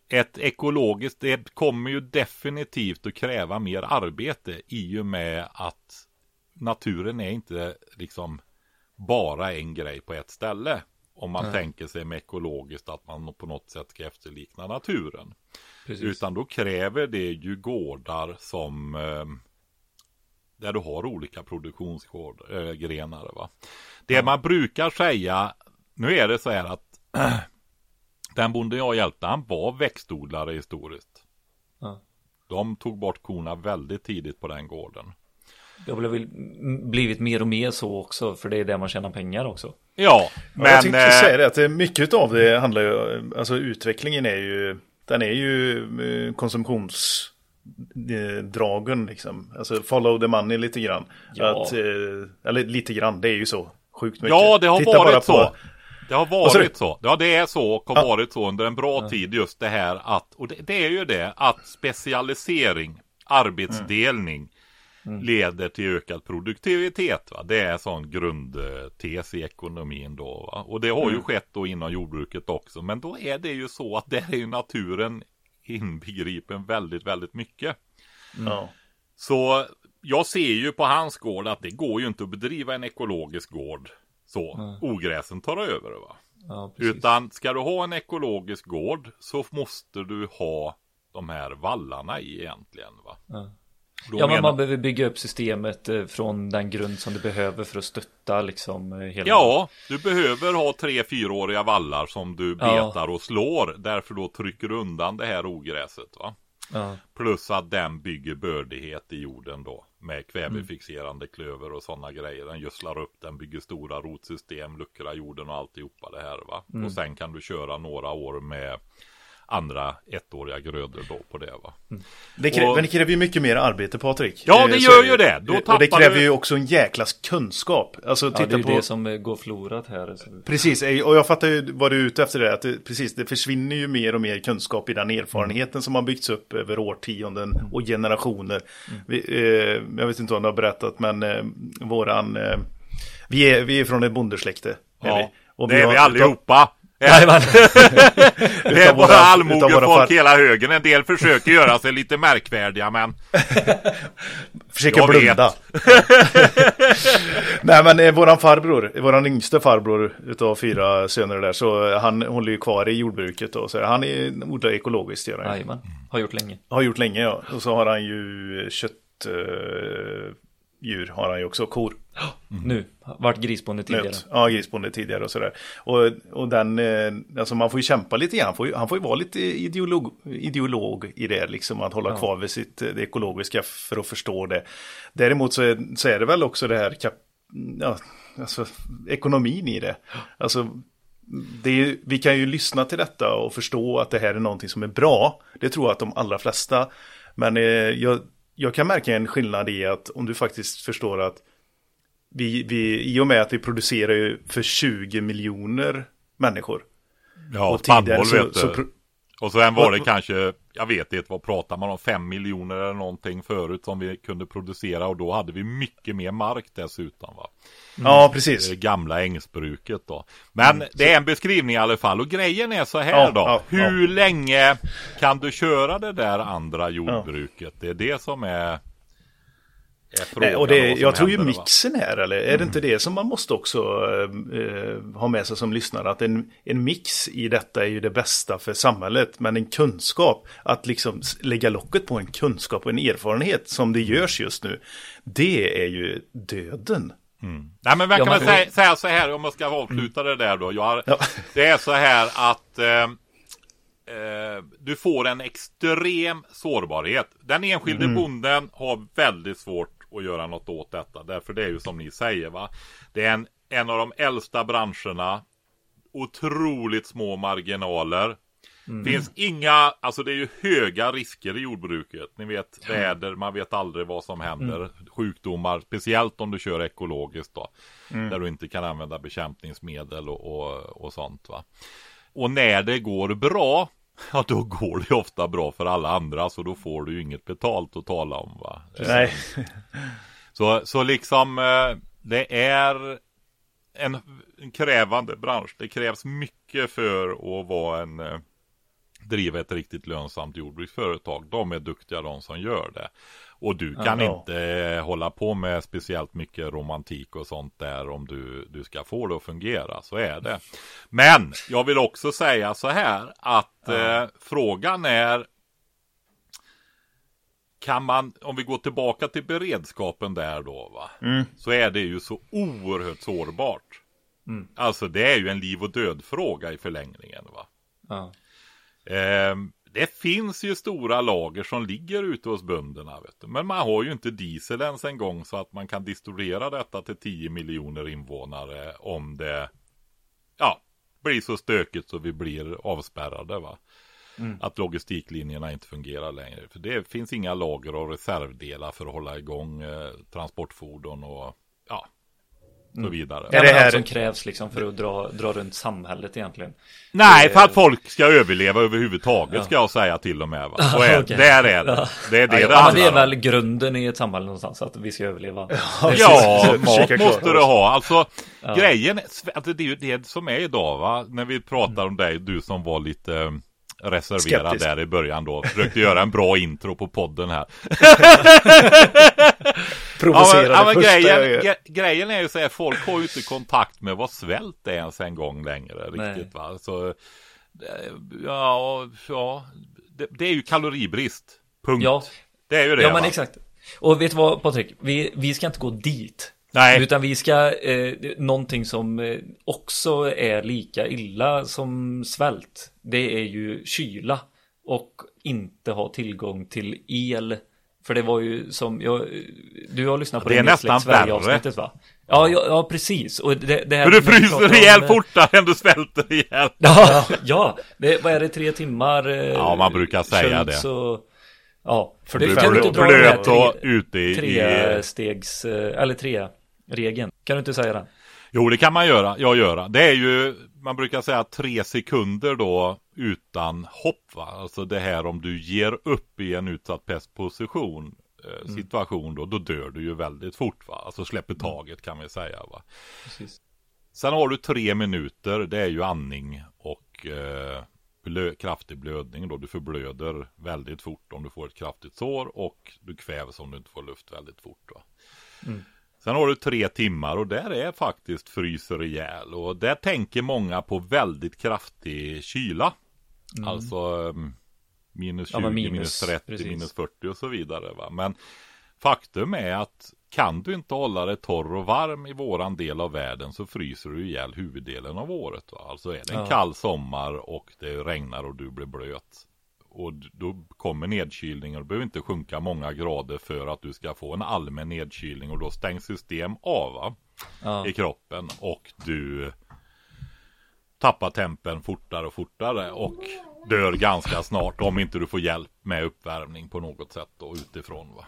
ett ekologiskt, det kommer ju definitivt att kräva mer arbete i och med att naturen är inte liksom bara en grej på ett ställe. Om man tänker sig med ekologiskt att man på något sätt ska efterlikna naturen. Precis. Utan då kräver det ju gårdar som eh, där du har olika produktionsgrenar. Va? Det man brukar säga, nu är det så här att den bonde jag hjälpte, han var växtodlare historiskt. Ja. De tog bort korna väldigt tidigt på den gården. Det har väl blivit mer och mer så också, för det är där man tjänar pengar också. Ja, Men, jag men tänkte eh, säga det att det- mycket av det handlar ju, alltså utvecklingen är ju, den är ju eh, konsumtionsdragen liksom. Alltså follow the money lite grann. Ja. Att, eh, eller lite grann, det är ju så. Sjukt mycket. ja, det har Titta bara varit på- så. Det har du? varit så. Ja, det är så och har Ja. varit så under en bra tid just det här att, och det, det är ju det, att specialisering, arbetsdelning Mm. leder till ökad produktivitet. Va? Det är sån grundtes i ekonomin då. Va? Och det har Mm. ju skett då inom jordbruket också. Men då är det ju så att där är ju naturen inbegripen väldigt, väldigt mycket. Ja. Så jag ser ju på hans gård att det går ju inte att bedriva en ekologisk gård så. Ogräsen tar över va. Ja. Utan ska du ha en ekologisk gård så måste du ha de här vallarna i egentligen va. Ja. Då Ja, men menar- man behöver bygga upp systemet eh, från den grund som du behöver för att stötta liksom eh, hela. Ja, du behöver ha tre fyraåriga vallar som du Ja. betar och slår. Därför då trycker du undan det här ogräset. Va? Ja. Plus att den bygger bördighet i jorden då. Med kvävefixerande klöver och sådana grejer. Den gödslar upp, den bygger stora rotsystem, luckrar jorden och alltihopa det här va. Och sen kan du köra några år med andra ettåriga grödor då på det va. Det, krä- Och- men det kräver ju mycket mer arbete Patrik. Ja, Eh, det så gör är ju det. Då och det kräver du- ju också en jäklas kunskap. Alltså Ja, titta det är ju på... det som eh, går förlorat här. Så. Precis, eh, och jag fattar ju vad du är ute efter det. Att det, precis, det försvinner ju mer och mer kunskap i den erfarenheten som har byggts upp över årtionden och generationer. Vi, eh, jag vet inte om du har berättat, men eh, våran... Eh, vi, är, vi är från ett bondesläkte. är vi. Ja, Och det är har- vi allihopa. Jajamän. Det är bara allmogefolk far- hela högen. En del försöker göra sig lite märkvärdiga men Försöker blunda. Nej men eh, våran farbror, våran yngste farbror utav fyra söner där, så han håller ju kvar i jordbruket då. Så han är odlar ekologiskt gör han. Jajamän. Har gjort länge. Har gjort länge ja. Och så har han ju kött eh, djur har han ju också, kor. Nu. Vart grisbonde tidigare. Nöt. Ja, grisbonde tidigare och sådär. Och, och den, eh, alltså man får ju kämpa lite grann. Han får ju, han får ju vara lite ideolog, ideolog i det, liksom att hålla kvar vid sitt eh, det ekologiska för att förstå det. Däremot så är, så är det väl också det här kap, ja, alltså, ekonomin i det. Alltså, det är, vi kan ju lyssna till detta och förstå att det här är någonting som är bra. Det tror jag att de allra flesta. Men eh, jag, jag kan märka en skillnad i att om du faktiskt förstår att vi, vi, i och med att vi producerar ju för 20 miljoner människor. ja, och spannmål vet så, du. så Och sen var det kanske, jag vet inte vad pratar man om, fem miljoner eller någonting förut som vi kunde producera och då hade vi mycket mer mark dessutom va. Ja, precis. Det gamla ängsbruket då. Men det är en beskrivning i alla fall och grejen är så här Ja, då. ja, Hur länge kan du köra det där andra jordbruket? Det är det som är. Nej, och det, jag tror ju mixen här, eller är det inte det som man måste också eh, ha med sig som lyssnare? Att en, en mix i detta är ju det bästa för samhället, men en kunskap, att liksom lägga locket på en kunskap och en erfarenhet som det görs just nu, det är ju döden. Nej men man Ja, men- säga, säga så här om man ska avsluta det där då. Jag har, Ja. Det är så här att eh, eh, du får en extrem sårbarhet. Den enskilde bonden har väldigt svårt att göra något åt detta. Därför det är ju som ni säger va. Det är en, en av de äldsta branscherna. Otroligt små marginaler. Finns inga, alltså det är ju höga risker i jordbruket. Ni vet väder, man vet aldrig vad som händer. Sjukdomar, speciellt om du kör ekologiskt då. Där du inte kan använda bekämpningsmedel och, och, och sånt va. Och när det går bra, ja då går det ju ofta bra för alla andra. Så då får du ju inget betalt att tala om va. Nej, Så, så liksom eh, det är en, krävande bransch. Det krävs mycket för att vara en eh, driva ett riktigt lönsamt jordbruksföretag. De är duktiga de som gör det. Och du kan Ja. inte eh, hålla på med speciellt mycket romantik och sånt där om du, du ska få det att fungera. Så är det. Men jag vill också säga så här att eh, frågan är kan man, om vi går tillbaka till beredskapen där då va. Så är det ju så oerhört sårbart. Alltså det är ju en liv och död fråga i förlängningen va. Ja. Ehm, det finns ju stora lager som ligger ute hos bönderna. Men man har ju inte diesel ens en gång så att man kan distribuera detta till 10 miljoner invånare om det ja, blir så stökigt så vi blir avspärrade. Va? Att logistiklinjerna inte fungerar längre. För det finns inga lager och reservdelar för att hålla igång eh, transportfordon och ja, så vidare. Är Ja, det här- allt som krävs liksom för att dra, dra runt samhället egentligen. Nej, för att folk ska överleva överhuvudtaget ska jag säga till och med. Va? Så är, Okej. Där är det. Det är det Ja, det ja, det är väl grunden i ett samhälle någonstans, att vi ska överleva. Ja, Försöka mat måste du ha. Alltså, grejen, alltså, det är ju det som är idag va. När vi pratar om dig, du som var lite eh, reserverad Skeptisk. där i början då. Försökte göra en bra intro på podden här. Provocerade men, ja, men första grejen, jag gör. gre- grejen är ju så här, folk har ju inte kontakt med vad svält är ens en gång längre Nej. riktigt va. Så, ja, ja, det, det är ju kaloribrist. Punkt. Ja, Det är ju det ja men va? exakt. Och vet du vad Patrik, vi, vi ska inte gå dit. Nej. Utan vi ska, eh, någonting som eh, också är lika illa som svält. Det är ju kyla. Och inte ha tillgång till el. För det var ju som, jag, du har lyssnat på Det är nästan värre. avsnittet va? Ja, ja, ja precis. Och det, det här du fryser ihjäl eh, fortare än du svälter ihjäl. Ja, ja. Det, vad är det, tre timmar? eh, Ja, man brukar säga det. Så, ja, för Du det kan du inte dra den här och tre, ute i... tre stegs, eh, eller tre regeln. Kan du inte säga den? jo, det kan man göra. Jag göra. Det är ju, man brukar säga tre sekunder då utan hopp. Va? Alltså det här om du ger upp i en utsatt pestposition. Eh, situation då, då dör du ju väldigt fort va. Alltså släpper taget kan vi säga va. Precis. Sen har du tre minuter, det är ju andning och eh, blö, kraftig blödning då. Du förblöder väldigt fort om du får ett kraftigt sår och du kvävs om du inte får luft väldigt fort. Va? Sen har du tre timmar och där är faktiskt fryser ihjäl och där tänker många på väldigt kraftig kyla. Alltså eh, minus 20, Ja, minus, minus, 30, precis. minus 40 och så vidare. Va? Men faktum är att kan du inte hålla dig torr och varm i våran del av världen så fryser du ihjäl huvuddelen av året. Va? Alltså är det en Ja. kall sommar och det regnar och du blir blöt. Och då kommer nedkylningen. Du behöver inte sjunka många grader för att du ska få en allmän nedkylning. Och då stängs system av? Ja. i kroppen. Och du tappar tempen fortare och fortare. Och dör ganska snart. Om inte du får hjälp med uppvärmning på något sätt då utifrån. Va?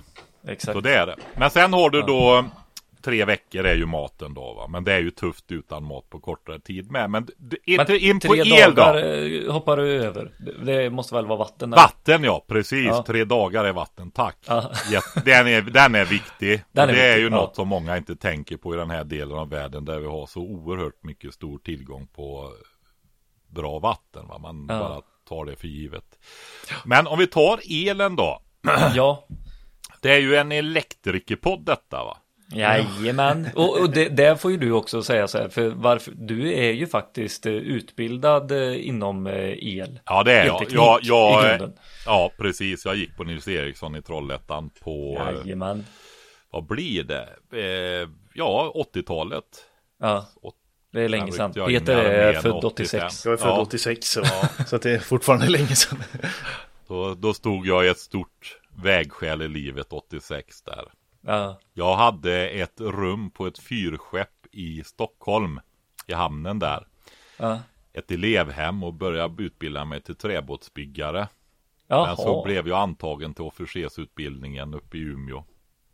Exakt. Så det är det. Men sen har du då tre veckor är ju maten då va. Men det är ju tufft utan mat på kortare tid med. Men inte Men in på el då. eh, hoppar du över. Det, måste väl vara vatten? där? Vatten ja, precis. Ja. Tre dagar är vatten, tack. Ja. Jätte- Den, är, den är viktig. Den är det är viktig, ju ja. något som många inte tänker på i den här delen av världen där vi har så oerhört mycket stor tillgång på bra vatten. Va? Man Ja. bara tar det för givet. Men om vi tar elen då. Ja, Det är ju en elektrikerpodd detta va? Jajamän. Och, och det, där får ju du också säga så här, för varför, du är ju faktiskt eh, utbildad eh, inom eh, el. Ja det är jag. Elteknik Ja, i ja, precis. Jag gick på Nils Eriksson i Trollhättan på, Jajamän. vad blir det? Ja, 80-talet. Ja, det är länge Jag sedan. jag Peter är född 85. 86. Jag är född Ja. 86 så, så att det är fortfarande länge sedan. Då, då stod jag i ett stort vägskäl i livet 86 där. Ja, Jag hade ett rum på ett fyrskepp i Stockholm. I hamnen där. ja. Ett elevhem och började utbilda mig till träbåtsbyggare. Men så Jaha. blev jag antagen till officersutbildningen uppe i Umeå.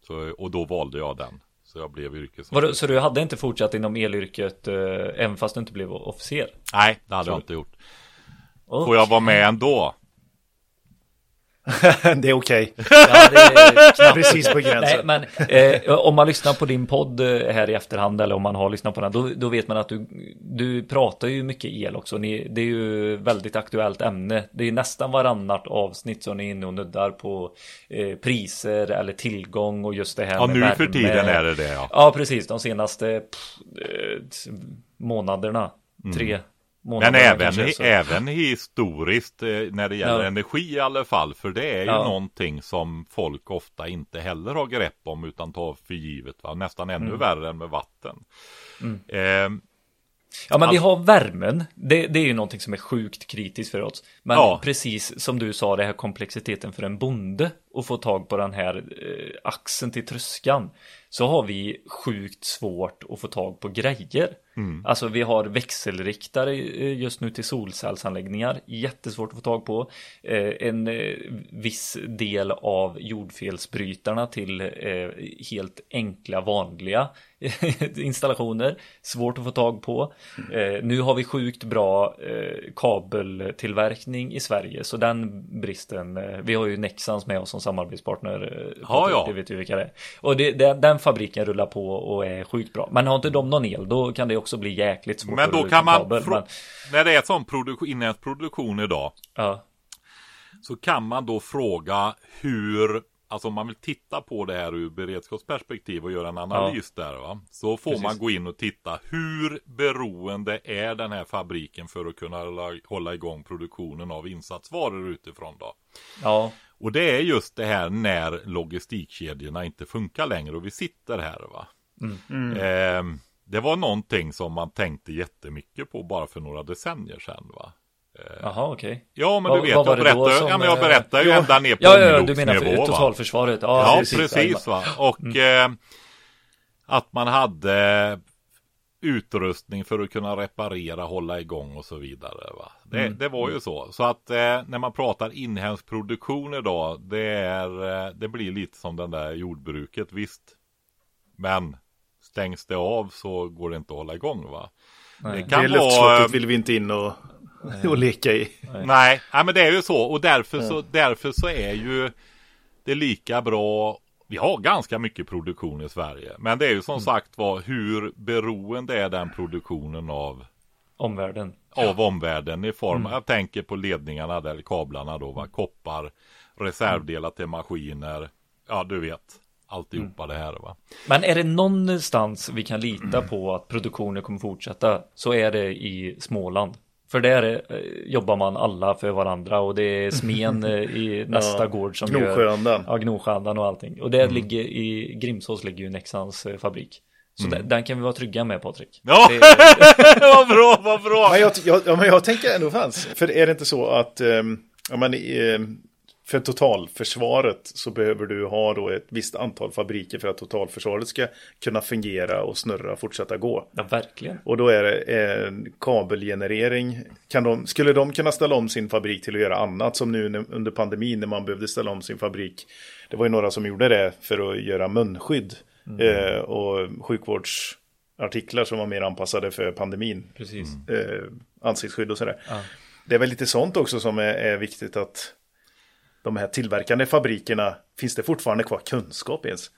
Så, och då valde jag den. Så jag blev yrkesofficer. Så du hade inte fortsatt inom elyrket eh, även fast du inte blev officer? Nej, det hade Så- jag inte gjort. Oh. Får jag vara med ändå? Det är okej. Ja, det är knappt. Precis på Nej, gränsen. men eh, om man lyssnar på din podd eh, här i efterhand eller om man har lyssnat på den, då, då vet man att du, du pratar ju mycket el också. Ni, det är ju väldigt aktuellt ämne. Det är nästan varannat avsnitt som ni är inne och nuddar på eh, priser eller tillgång och just det här Ja, med nu för värme. tiden är det det ja. Ja, precis. De senaste pff, eh, månaderna. Tre månader. Men även, kanske, även historiskt eh, när det gäller Ja. energi i alla fall. För det är ju Ja. någonting som folk ofta inte heller har grepp om utan tar för givet. Va? Nästan ännu Mm. värre än med vatten. Eh, Ja men vi har värmen. Det, det är ju någonting som är sjukt kritiskt för oss. Men Ja. precis som du sa, det här komplexiteten för en bonde att få tag på den här eh, axeln till tröskan. Så har vi sjukt svårt att få tag på grejer. Mm. Alltså vi har växelriktare eh, just nu till solcellsanläggningar. Jättesvårt att få tag på. Eh, en eh, viss del av jordfelsbrytarna till helt enkla vanliga installationer. Svårt att få tag på. Eh, nu har vi sjukt bra eh, kabeltillverkning i Sverige så den bristen. Eh, vi har ju Nexans med oss som samarbetspartner. Eh, Ja, Patrik, ja. Det vet ju vilka det är. Och det, den, den fabriken rullar på och är sjukt bra. Men har inte de någon el då kan det också bli jäkligt svårt men då kan man, kabel, men, när det är sån produktion, inhemsk produktion idag. ja, Så kan man då fråga hur, alltså om man vill titta på det här ur beredskapsperspektiv och göra en analys där va. Så får Precis. man gå in och titta hur beroende är den här fabriken för att kunna hålla, igång produktionen av insatsvaror utifrån då. ja, Och det är just det här när logistikkedjorna inte funkar längre och vi sitter här va. Eh, det var någonting som man tänkte jättemycket på bara för några decennier sedan va. Jaha, okej. Ja men Vad- du vet, jag det berättar, som, ja, men jag eh, berättar ju ja. ända ner på Ja, ja, ja, du menar för va. totalförsvaret? Ja, precis. precis va. Och eh, att man hade utrustning för att kunna reparera, hålla igång och så vidare. Va? Det, det var ju så. Så att eh, när man pratar inhemsk produktion idag, det, är, eh, det blir lite som den där jordbruket, visst. Men stängs det av så går det inte att hålla igång va. Det Det kan vara... luftslottet vill vi inte in och, och leka i. Nej, nej, men det är ju så. Och därför så, därför så är ju det lika bra. Vi har ganska mycket produktion i Sverige. Men det är ju som sagt var hur beroende är den produktionen av, Omvärlden. av omvärlden i form, jag tänker på ledningarna där, kablarna då, va? koppar, reservdelar till maskiner, ja du vet, alltihopa det här va. Men är det någonstans vi kan lita på att produktionen kommer fortsätta så är det i Småland. För där eh, jobbar man alla för varandra och det är smen eh, i nästa Ja, gård som Gnosjöandan. Gör, ja, Gnosjöandan och allting. Och där ligger i Grimsås ligger ju Nexans eh, fabrik. Så den, den kan vi vara trygga med Patrik. Ja, Det, vad bra, vad bra! Men jag, jag, ja, men jag tänker ändå fanns. För är det inte så att ehm, ja, men, för totalförsvaret så behöver du ha då ett visst antal fabriker för att totalförsvaret ska kunna fungera och snurra och fortsätta gå. ja, verkligen. Och då är det en kabelgenerering. Kan de, skulle de kunna ställa om sin fabrik till att göra annat som nu under pandemin när man behövde ställa om sin fabrik. Det var ju några som gjorde det för att göra munskydd eh, och sjukvårdsartiklar som var mer anpassade för pandemin Precis. eh, ansiktsskydd och sådär. Ja. Det är väl lite sånt också som är, är viktigt att de här tillverkande fabrikerna, finns det fortfarande kvar kunskap ens?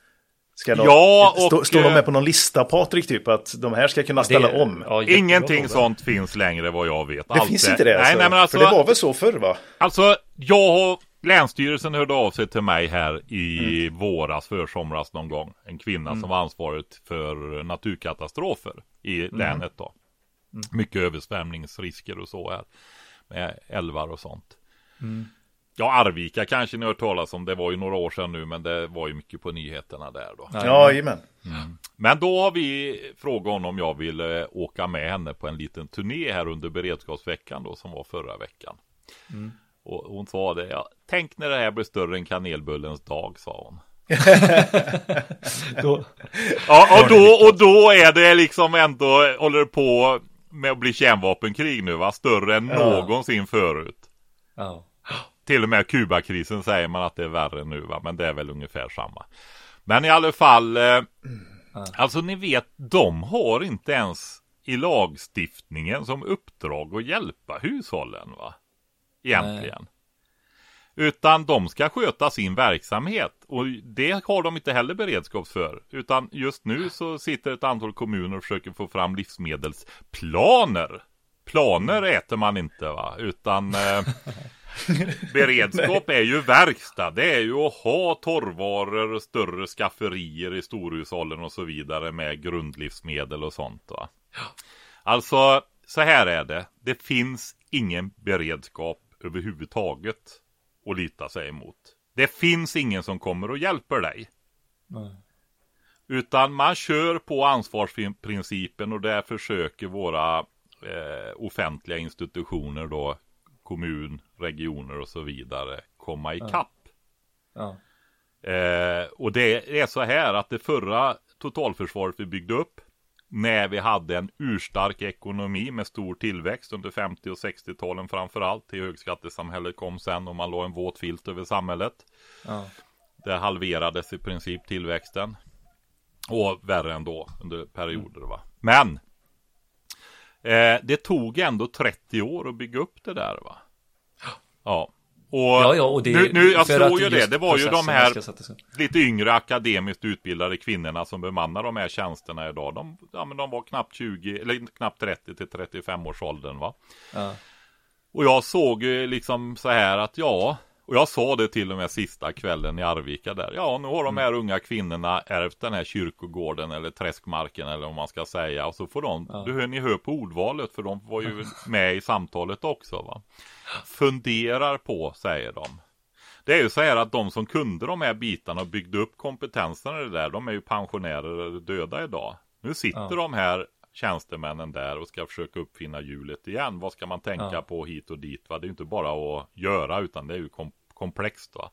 Ska de, Ja, och, stå, står de eh, med på någon lista Patrik typ att de här ska kunna ställa Det- om? ja, Ingenting fråga. sånt finns längre vad jag vet. Det Allt finns är- inte det Nej, alltså. nej men alltså. För det var väl så förr va? Alltså, jag har Länsstyrelsen hörde av sig till mig här i Mm. våras, försomras någon gång. En kvinna som var ansvarig för naturkatastrofer i Mm. länet då. Mycket översvämningsrisker och så här. Med älvar och sånt. Mm. Ja, Arvika kanske ni har hört talas om. Det var ju några år sedan nu, men det var ju mycket på nyheterna där då. Ja. Jajamän. Men då har vi frågat honom om jag ville åka med henne på en liten turné här under beredskapsveckan då som var förra veckan. Och hon sa det, ja, tänk när det här blir större än kanelbullens dag, sa hon. Då, Ja, och då, och då är det liksom ändå, håller på med att bli kärnvapenkrig nu va, större än Ja. någonsin förut. ja. Till och med Kubakrisen säger man att det är värre nu va, men det är väl ungefär samma. Men i alla fall, eh, alltså ni vet, de har inte ens i lagstiftningen som uppdrag att hjälpa hushållen va. Egentligen. Utan de ska sköta sin verksamhet och det har de inte heller beredskap för. Utan just nu så sitter ett antal kommuner och försöker få fram livsmedelsplaner. Planer äter man inte va, utan eh, beredskap är ju verkstad. Det är ju att ha torrvaror, större skafferier i storhushållen och så vidare med grundlivsmedel och sånt va. Alltså, så här är det. Det finns ingen beredskap överhuvudtaget att lita sig emot. Det finns ingen som kommer och hjälper dig. Nej. Utan man kör på ansvarsprincipen och där försöker våra eh, offentliga institutioner då, kommun, regioner och så vidare, komma ikapp. Ja. Eh, och det är så här att det förra totalförsvaret vi byggde upp när vi hade en urstark ekonomi med stor tillväxt under 50 och 60-talen framförallt till högskattesamhället kom sen och man la en våt filt över samhället. Ja. Det halverades i princip tillväxten. Och värre ändå under perioder va. Men eh, det tog ändå 30 år att bygga upp det där va. Ja. Och, Ja, ja, och det nu, nu jag att ju det. Det var ju de här lite yngre akademiskt utbildade kvinnorna som bemannar de här tjänsterna idag. De, ja, men de var knappt 20 eller knappt 30 till 35 års åldern va. Ja. Och jag såg ju liksom så här att ja, och jag sa det till och med sista kvällen i Arvika där. Ja, nu har de här unga kvinnorna ärvt den här kyrkogården eller träskmarken eller vad man ska säga. Och så får de, Ja. du hör ni hör på ordvalet för de var ju med i samtalet också va. Funderar på, säger de. Det är ju så här att de som kunde de här bitarna och byggde upp kompetensen i det där, de är ju pensionärer eller döda idag. Nu sitter Ja. de här tjänstemännen där och ska försöka uppfinna hjulet igen. Vad ska man tänka Ja. på hit och dit? Va? Det är ju inte bara att göra utan det är ju kom komplext. Va?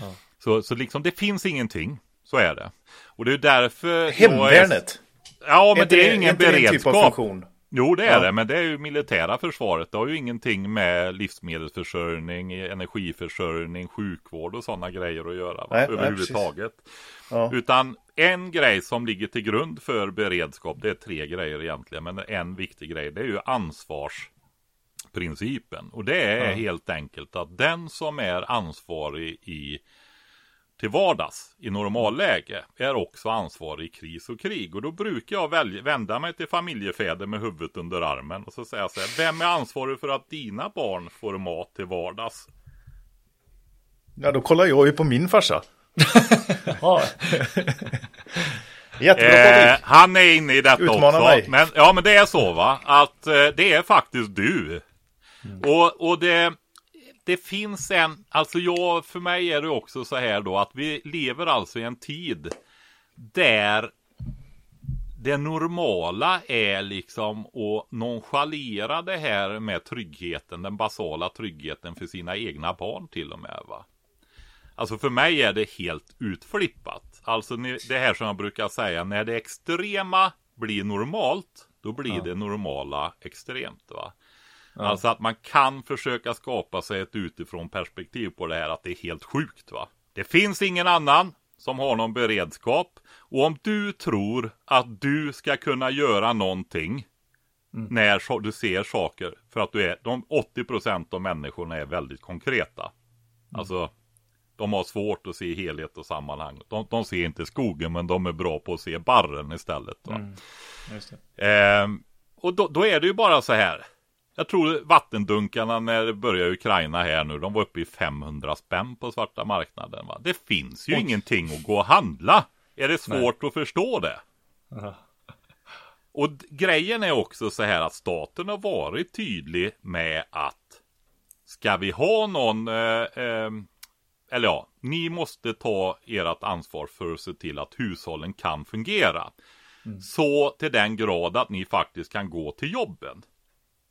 Ja. Så, så liksom det finns ingenting. Så är det. Och det är därför jag är- Hemvärnet. Ja, men Inte det är ju ingen det en typ beredskap. funktion? Jo, det är Ja. det, men det är ju militära försvaret. Det har ju ingenting med livsmedelsförsörjning, energiförsörjning, sjukvård och sådana grejer att göra. Nej, nej, Överhuvudtaget. Ja. Utan en grej som ligger till grund för beredskap, det är tre grejer egentligen, men en viktig grej, det är ju ansvarsprincipen. Och det är Ja. helt enkelt att den som är ansvarig i till vardags i normalläge är också ansvarig i kris och krig. Och då brukar jag välja, vända mig till familjefäder med huvudet under armen och så säger jag så här, vem är ansvarig för att dina barn får mat till vardags? Ja, då kollar jag ju på min farsa. Jättebra Eh, han är inne i detta Utmana också. mig. Men, ja, men det är så va, att eh, det är faktiskt du. Mm. Och, och det, det finns en, alltså jag, för mig är det också så här då att vi lever alltså i en tid där det normala är liksom att nonchalera det här med tryggheten, den basala tryggheten för sina egna barn till och med va. Alltså för mig är det helt utflippat. Alltså det här som jag brukar säga, när det extrema blir normalt, då blir det normala extremt. va. Alltså att man kan försöka skapa sig ett utifrån perspektiv på det här, att det är helt sjukt. va. Det finns ingen annan som har någon beredskap. Och om du tror att du ska kunna göra någonting när så- du ser saker, för att du är, de 80% av människorna är väldigt konkreta. Alltså, de har svårt att se helhet och sammanhang. De, de ser inte skogen, men de är bra på att se barren istället. Det. Ehm, och då, då är det ju bara så här. Jag tror vattendunkarna när det började i Ukraina här nu, de var uppe i 500 spänn på svarta marknaden. Va? Det finns ju ingenting att gå och handla. Är det svårt att förstå det? Ja. Och grejen är också så här att staten har varit tydlig med att ska vi ha någon, eh, eh, eller ja, ni måste ta ert ansvar för att se till att hushållen kan fungera. Så till den grad att ni faktiskt kan gå till jobben.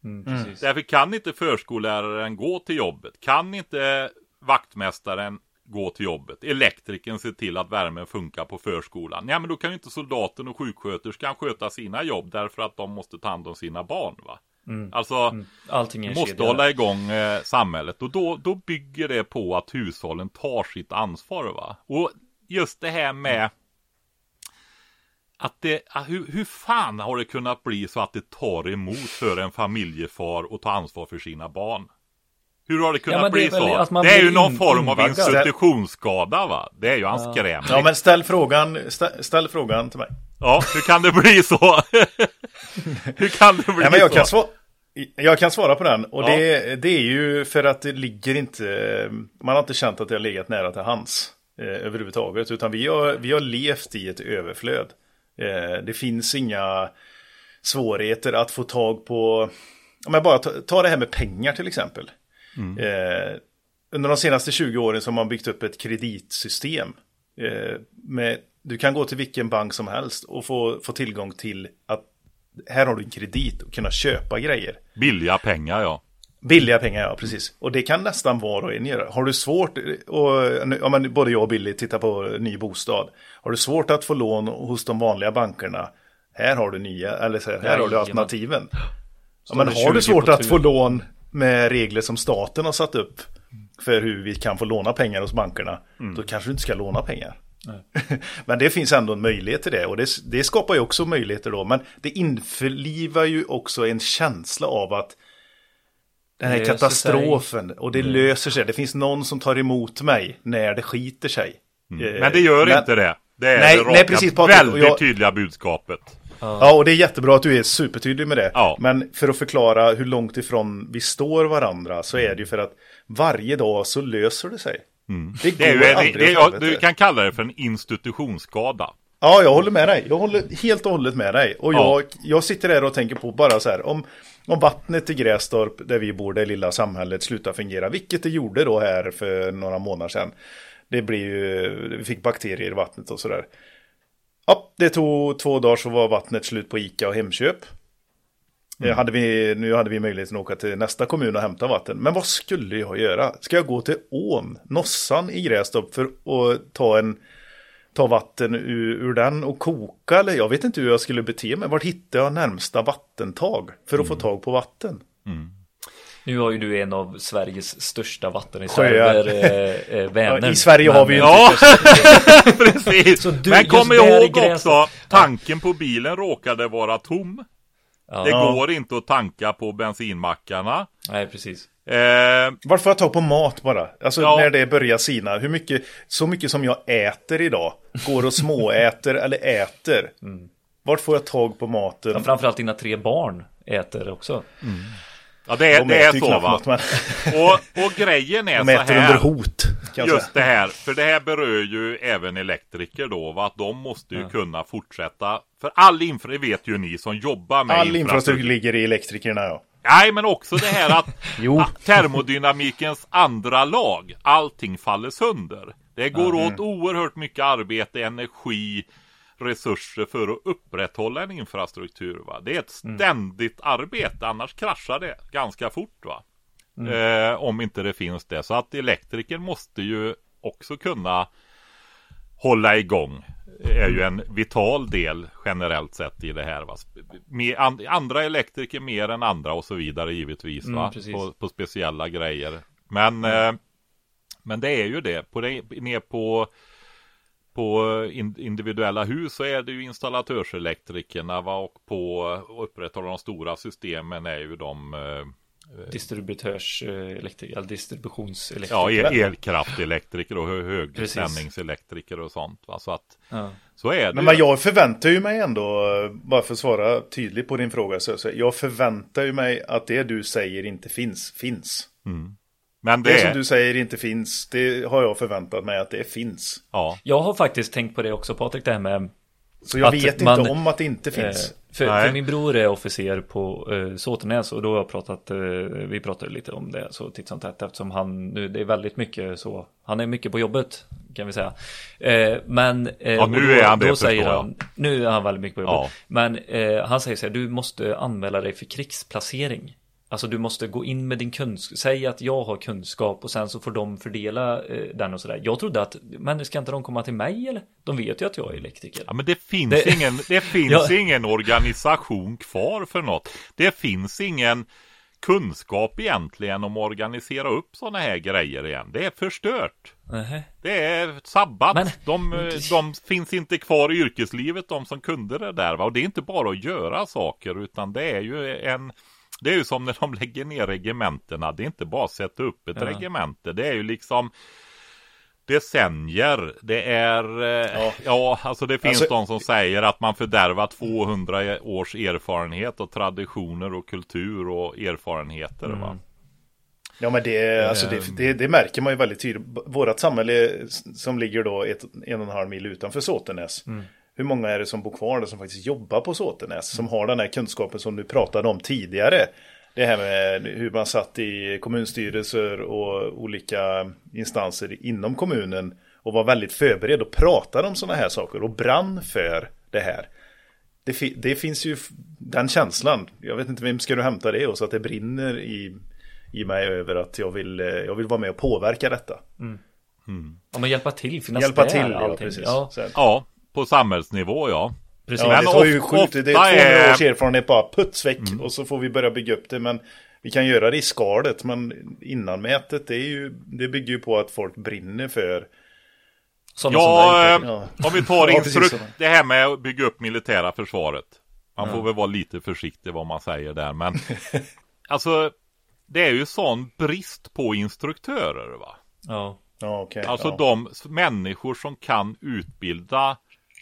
Mm, precis. Därför kan inte förskolläraren gå till jobbet. Kan inte vaktmästaren gå till jobbet. Elektrikern se till att värmen funkar på förskolan. Ja, men då kan ju inte soldaten och sjuksköterskan sköta sina jobb därför att de måste ta hand om sina barn. Va? Alltså, Allting är en måste kedja. hålla igång eh, samhället och då, då bygger det på att hushållen tar sitt ansvar. Va? Och just det här med att det, att hur, hur fan har det kunnat bli så att det tar emot för en familjefar att ta ansvar för sina barn? Hur har det kunnat är bli så? man Det är ju någon in- form av institutionsskada va? Det är ju anskrämligt. Ja, men ställ frågan, ställ, ställ frågan till mig. Ja, hur kan det bli så? hur kan det bli Nej, men jag så? kan, svara, jag kan svara på den. Och Ja. det, det är ju för att det ligger inte... Man har inte känt att det har legat nära till hands eh, överhuvudtaget. Utan vi har, vi har levt i ett överflöd. Eh, det finns inga svårigheter att få tag på... Om jag bara tar ta det här med pengar till exempel. Eh, under de senaste 20 åren så har man byggt upp ett kreditsystem. Eh, med, du kan gå till vilken bank som helst och få, få tillgång till att här har du en kredit och kunna köpa grejer. Billiga pengar ja. Billiga pengar, ja precis. Och det kan nästan var och en göra. Har du svårt, och, ja, men både jag och Billy tittar på ny bostad. Har du svårt att få lån hos de vanliga bankerna, här har du nya, eller här, här har du alternativen. Ja, men har du 20 svårt att få lån med regler som staten har satt upp för hur vi kan få låna pengar hos bankerna, då kanske du inte ska låna pengar. men det finns ändå en möjlighet till det och det, det skapar ju också möjligheter då. Men det införlivar ju också en känsla av att den här katastrofen och det löser sig. Det finns någon som tar emot mig när det skiter sig. Eh, Men det gör men- inte det. Det är Nej, det raka, nej, precis, Patrik. Och väldigt jag- tydliga budskapet. Ja, och det är jättebra att du är supertydlig med det. Ja. Men för att förklara hur långt ifrån vi står varandra så är det ju för att varje dag så löser det sig. Det går Mm. Det är ju, det, aldrig det, helvete. du kan kalla det för en institutionsskada. Ja, jag håller med dig. Jag håller helt och hållet med dig. Och Ja. jag, jag sitter där och tänker på bara så här, om, om vattnet i Grästorp, där vi bor, det lilla samhället, slutar fungera, vilket det gjorde då här för några månader sedan. Det blir ju, vi fick bakterier i vattnet och sådär. Ja, det tog två dagar så var vattnet slut på Ica och Hemköp. Eh, Hade vi, nu hade vi möjligheten att åka till nästa kommun och hämta vatten. Men vad skulle jag göra? Ska jag gå till ån, Nossan i Grästorp för att ta, en, ta vatten ur, ur den och koka? Eller jag vet inte hur jag skulle bete mig. Vart hittar jag närmsta vattentag för att få tag på vatten? Nu har ju du en av Sveriges största vattenreserver, eh, eh, Vänern. I Sverige har vi ju Ja, precis. Så du- Men kom ihåg också, tanken på bilen råkade vara tom. Ja. Det går inte att tanka på bensinmackarna. Nej, precis. Eh, Vart får jag tag på mat bara? Alltså Ja. när det börjar sina. Hur mycket, så mycket som jag äter idag, går och småäter eller äter. Vart får jag tag på maten? Ja, framförallt dina tre barn äter också. ja, det är, De det är så va. något, men Och, och grejen är de så äter här. under hot. Just det här, för det här berör ju även elektriker då, va? att de måste ju kunna fortsätta. För all infra, det vet ju ni som jobbar med All infrastruktur ligger i elektrikerna ja. Nej, men också det här att termodynamikens andra lag, allting faller sönder. Det går åt oerhört mycket arbete, energi, resurser för att upprätthålla en infrastruktur. Va? Det är ett ständigt arbete, annars kraschar det ganska fort. Va? Eh, om inte det finns det. Så att elektriker måste ju också kunna hålla igång. Är ju en vital del generellt sett i det här. Va? Med and, andra elektriker mer än andra och så vidare givetvis. Mm, Va? precis. På, på speciella grejer. Men, eh, men det är ju det. På det ner på på in, individuella hus så är det ju installatörselektrikerna va? och på upprätthålla de stora systemen är ju de eh, Distributörs eh, eller distributionselektriker. ja, el, elkraftelektriker och högspänningselektriker och sånt. Va? Så att Ja. så är det. Men jag förväntar ju mig ändå, eh, bara för att svara tydligt på din fråga, så så jag förväntar ju mig att det du säger inte finns, finns. Men Det, det som du säger inte finns, det har jag förväntat mig att det finns. ja. Jag har faktiskt tänkt på det också Patrik, det här med Så jag vet man- inte om att det inte finns. Eh, för, för min bror är officer på eh, Såtenäs och då har jag pratat, eh, vi pratade lite om det så titt som tätt eftersom han nu, det är väldigt mycket så, han är mycket på jobbet kan vi säga. Eh, men eh, Ja, nu då, är han då säger han, nu är han väldigt mycket på jobbet. Ja. Men eh, han säger så här, du måste anmäla dig för krigsplacering. Alltså du måste gå in med din kunskap, säg att jag har kunskap och sen så får de fördela eh, den och sådär. Jag trodde att, men ska inte de komma till mig eller? De vet ju att jag är elektriker. Ja, men det finns Det- ingen, det finns Ja. ingen organisation kvar för något. Det finns ingen kunskap egentligen om att organisera upp sådana här grejer igen. Det är förstört. Nähä. Det är sabbat. Men- de, de finns inte kvar i yrkeslivet, de som kunde det där. Va? Och det är inte bara att göra saker, utan det är ju en det är ju som när de lägger ner regementena. Det är inte bara att sätta upp ett Ja. regemente. Det är ju liksom decennier. Det är, eh, ja. alltså det finns Alltså- de som säger att man fördärvar 200 års erfarenhet och traditioner och kultur och erfarenheter. Va? Ja men det, alltså det, det, det märker man ju väldigt tydligt. Vårat samhälle som ligger då ett, en och en halv mil utanför Såtenäs. Hur många är det som bor kvar där som faktiskt jobbar på Såtenäs? Som har den här kunskapen som du pratade om tidigare. Det här med hur man satt i kommunstyrelser och olika instanser inom kommunen. Och var väldigt förberedd och pratade om sådana här saker och brann för det här. Det, fi- det finns ju den känslan. Jag vet inte vem ska du hämta det och så att det brinner i, i mig över att jag vill, jag vill vara med och påverka detta. Ja men hjälpa till, finnas Hjälpa där, till, ja precis. Ja. Ja, på samhällsnivå ja. precis. Ja, Men det tar ju sjukt, det är ofta 200 är- års erfarenhet bara puts väck och så får vi börja bygga upp det. Men vi kan göra det i skalet, men innanmätet det, är ju, det bygger ju på att folk brinner för. Sådana Ja, eh, Ja. om vi tar Ja, instru- det här med att bygga upp militära försvaret. Man får väl vara lite försiktig vad man säger där, men alltså det är ju sån brist på instruktörer va. ja. Ja, okej. Alltså ja. de människor som kan utbilda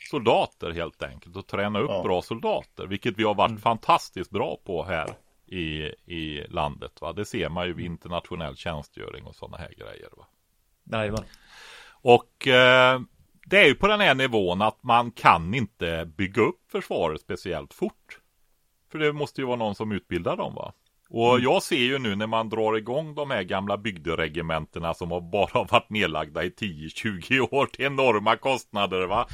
soldater helt enkelt och träna upp Ja. bra soldater, vilket vi har varit fantastiskt bra på här i, i landet. Va? Det ser man ju vid internationell tjänstgöring och sådana här grejer. Va? Jajamän. Och eh, det är ju på den här nivån att man kan inte bygga upp försvaret speciellt fort. För det måste ju vara någon som utbildar dem va? Och Mm. jag ser ju nu när man drar igång de här gamla bygderegementena som har bara varit nedlagda i 10-20 år till enorma kostnader va.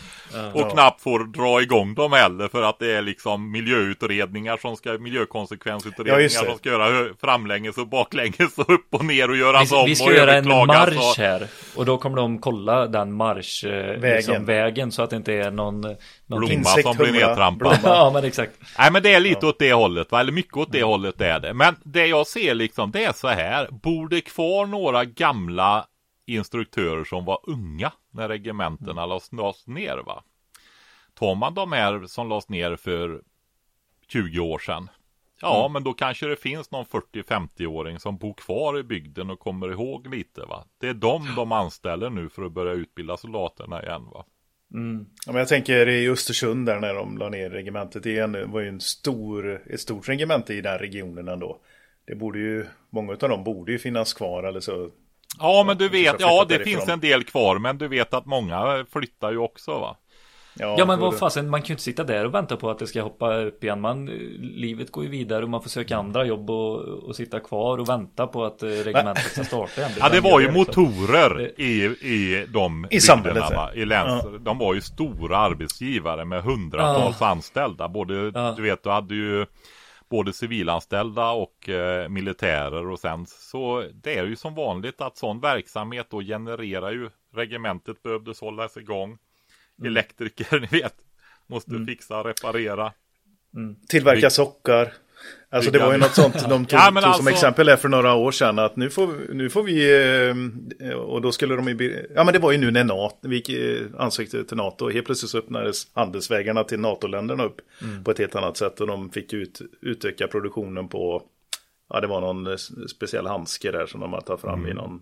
Och knappt får dra igång dem heller för att det är liksom miljöutredningar som ska, Ja, miljökonsekvensutredningar det. som ska göra framlänges och baklänges och upp och ner och göras om Vi, vi ska och göra en marsch och- här och då kommer de kolla den marsch eh, Vägen. Liksom, vägen så att det inte är någon någonting- Blomma som blir nedtrampad. Ja men exakt Nej men det är lite åt det hållet va, eller mycket åt det hållet är det. Men det jag ser liksom, det är så här. Bor det kvar några gamla instruktörer som var unga när regementena lades, lades ner va? Tar man de här som lades ner för 20 år sedan. Ja, men då kanske det finns någon 40-50-åring som bor kvar i bygden och kommer ihåg lite va. Det är de de anställer nu för att börja utbilda soldaterna igen va. Ja, men jag tänker i Östersund där när de la ner regementet igen. Det var ju en stor, ett stort regemente i den regionen ändå. Det borde ju, många av dem borde ju finnas kvar eller så. Ja, men du vet, ja det därifrån. finns en del kvar, men du vet att många flyttar ju också va. Ja men då- vad fasen, man kan ju inte sitta där och vänta på att det ska hoppa upp igen. Man, livet går ju vidare och man får söka andra jobb och, och sitta kvar och vänta på att eh, regementet ska starta igen. Ja, det var ju liksom. motorer i, i de I bygderna, ja. va? I läns. De var ju stora arbetsgivare med hundratals anställda. Både, Ja. du vet, du hade ju både civilanställda och eh, militärer och sen så det är ju som vanligt att sån verksamhet då genererar ju regementet behövdes hållas igång. Mm. Elektriker, ni vet, måste fixa och reparera. Tillverka sockar. Alltså det var ju något sånt de tog, Ja, tog som alltså- exempel där för några år sedan. Att nu får, nu får vi, eh, och då skulle de ju, ja men det var ju nu när NATO, vi ansökte till NATO. Och helt plötsligt så öppnades handelsvägarna till NATO-länderna upp Mm. på ett helt annat sätt. Och de fick ut, utöka produktionen på, ja det var någon eh, speciell handske där som de har tagit fram Mm. i någon,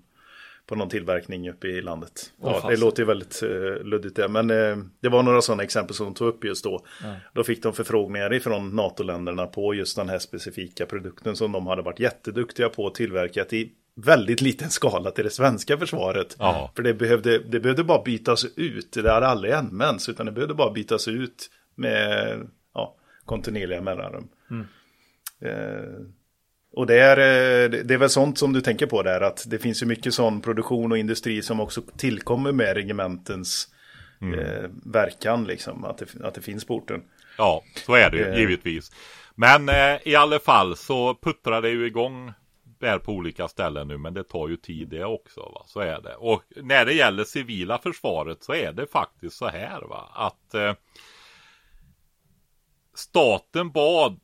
på någon tillverkning uppe i landet. Åh, Ja, det låter ju väldigt uh, luddigt det, men eh, det var några sådana exempel som de tog upp just då. Då fick de förfrågningar ifrån NATO-länderna på just den här specifika produkten som de hade varit jätteduktiga på att tillverka i väldigt liten skala till det svenska försvaret. Ja. För det behövde, det behövde bara bytas ut, det hade aldrig använts, utan det behövde bara bytas ut med ja, kontinuerliga mellanrum. Eh, och det är, eh, det är väl sånt som du tänker på där, att det finns ju mycket sån produktion och industri som också tillkommer med regementens eh, verkan, liksom, att det, att det finns på orten. Ja, så är det ju Eh. givetvis. Men eh, i alla fall så puttrar det ju igång där på olika ställen nu, men det tar ju tid det också. Va? Så är det. Och när det gäller civila försvaret så är det faktiskt så här va, att eh, staten bad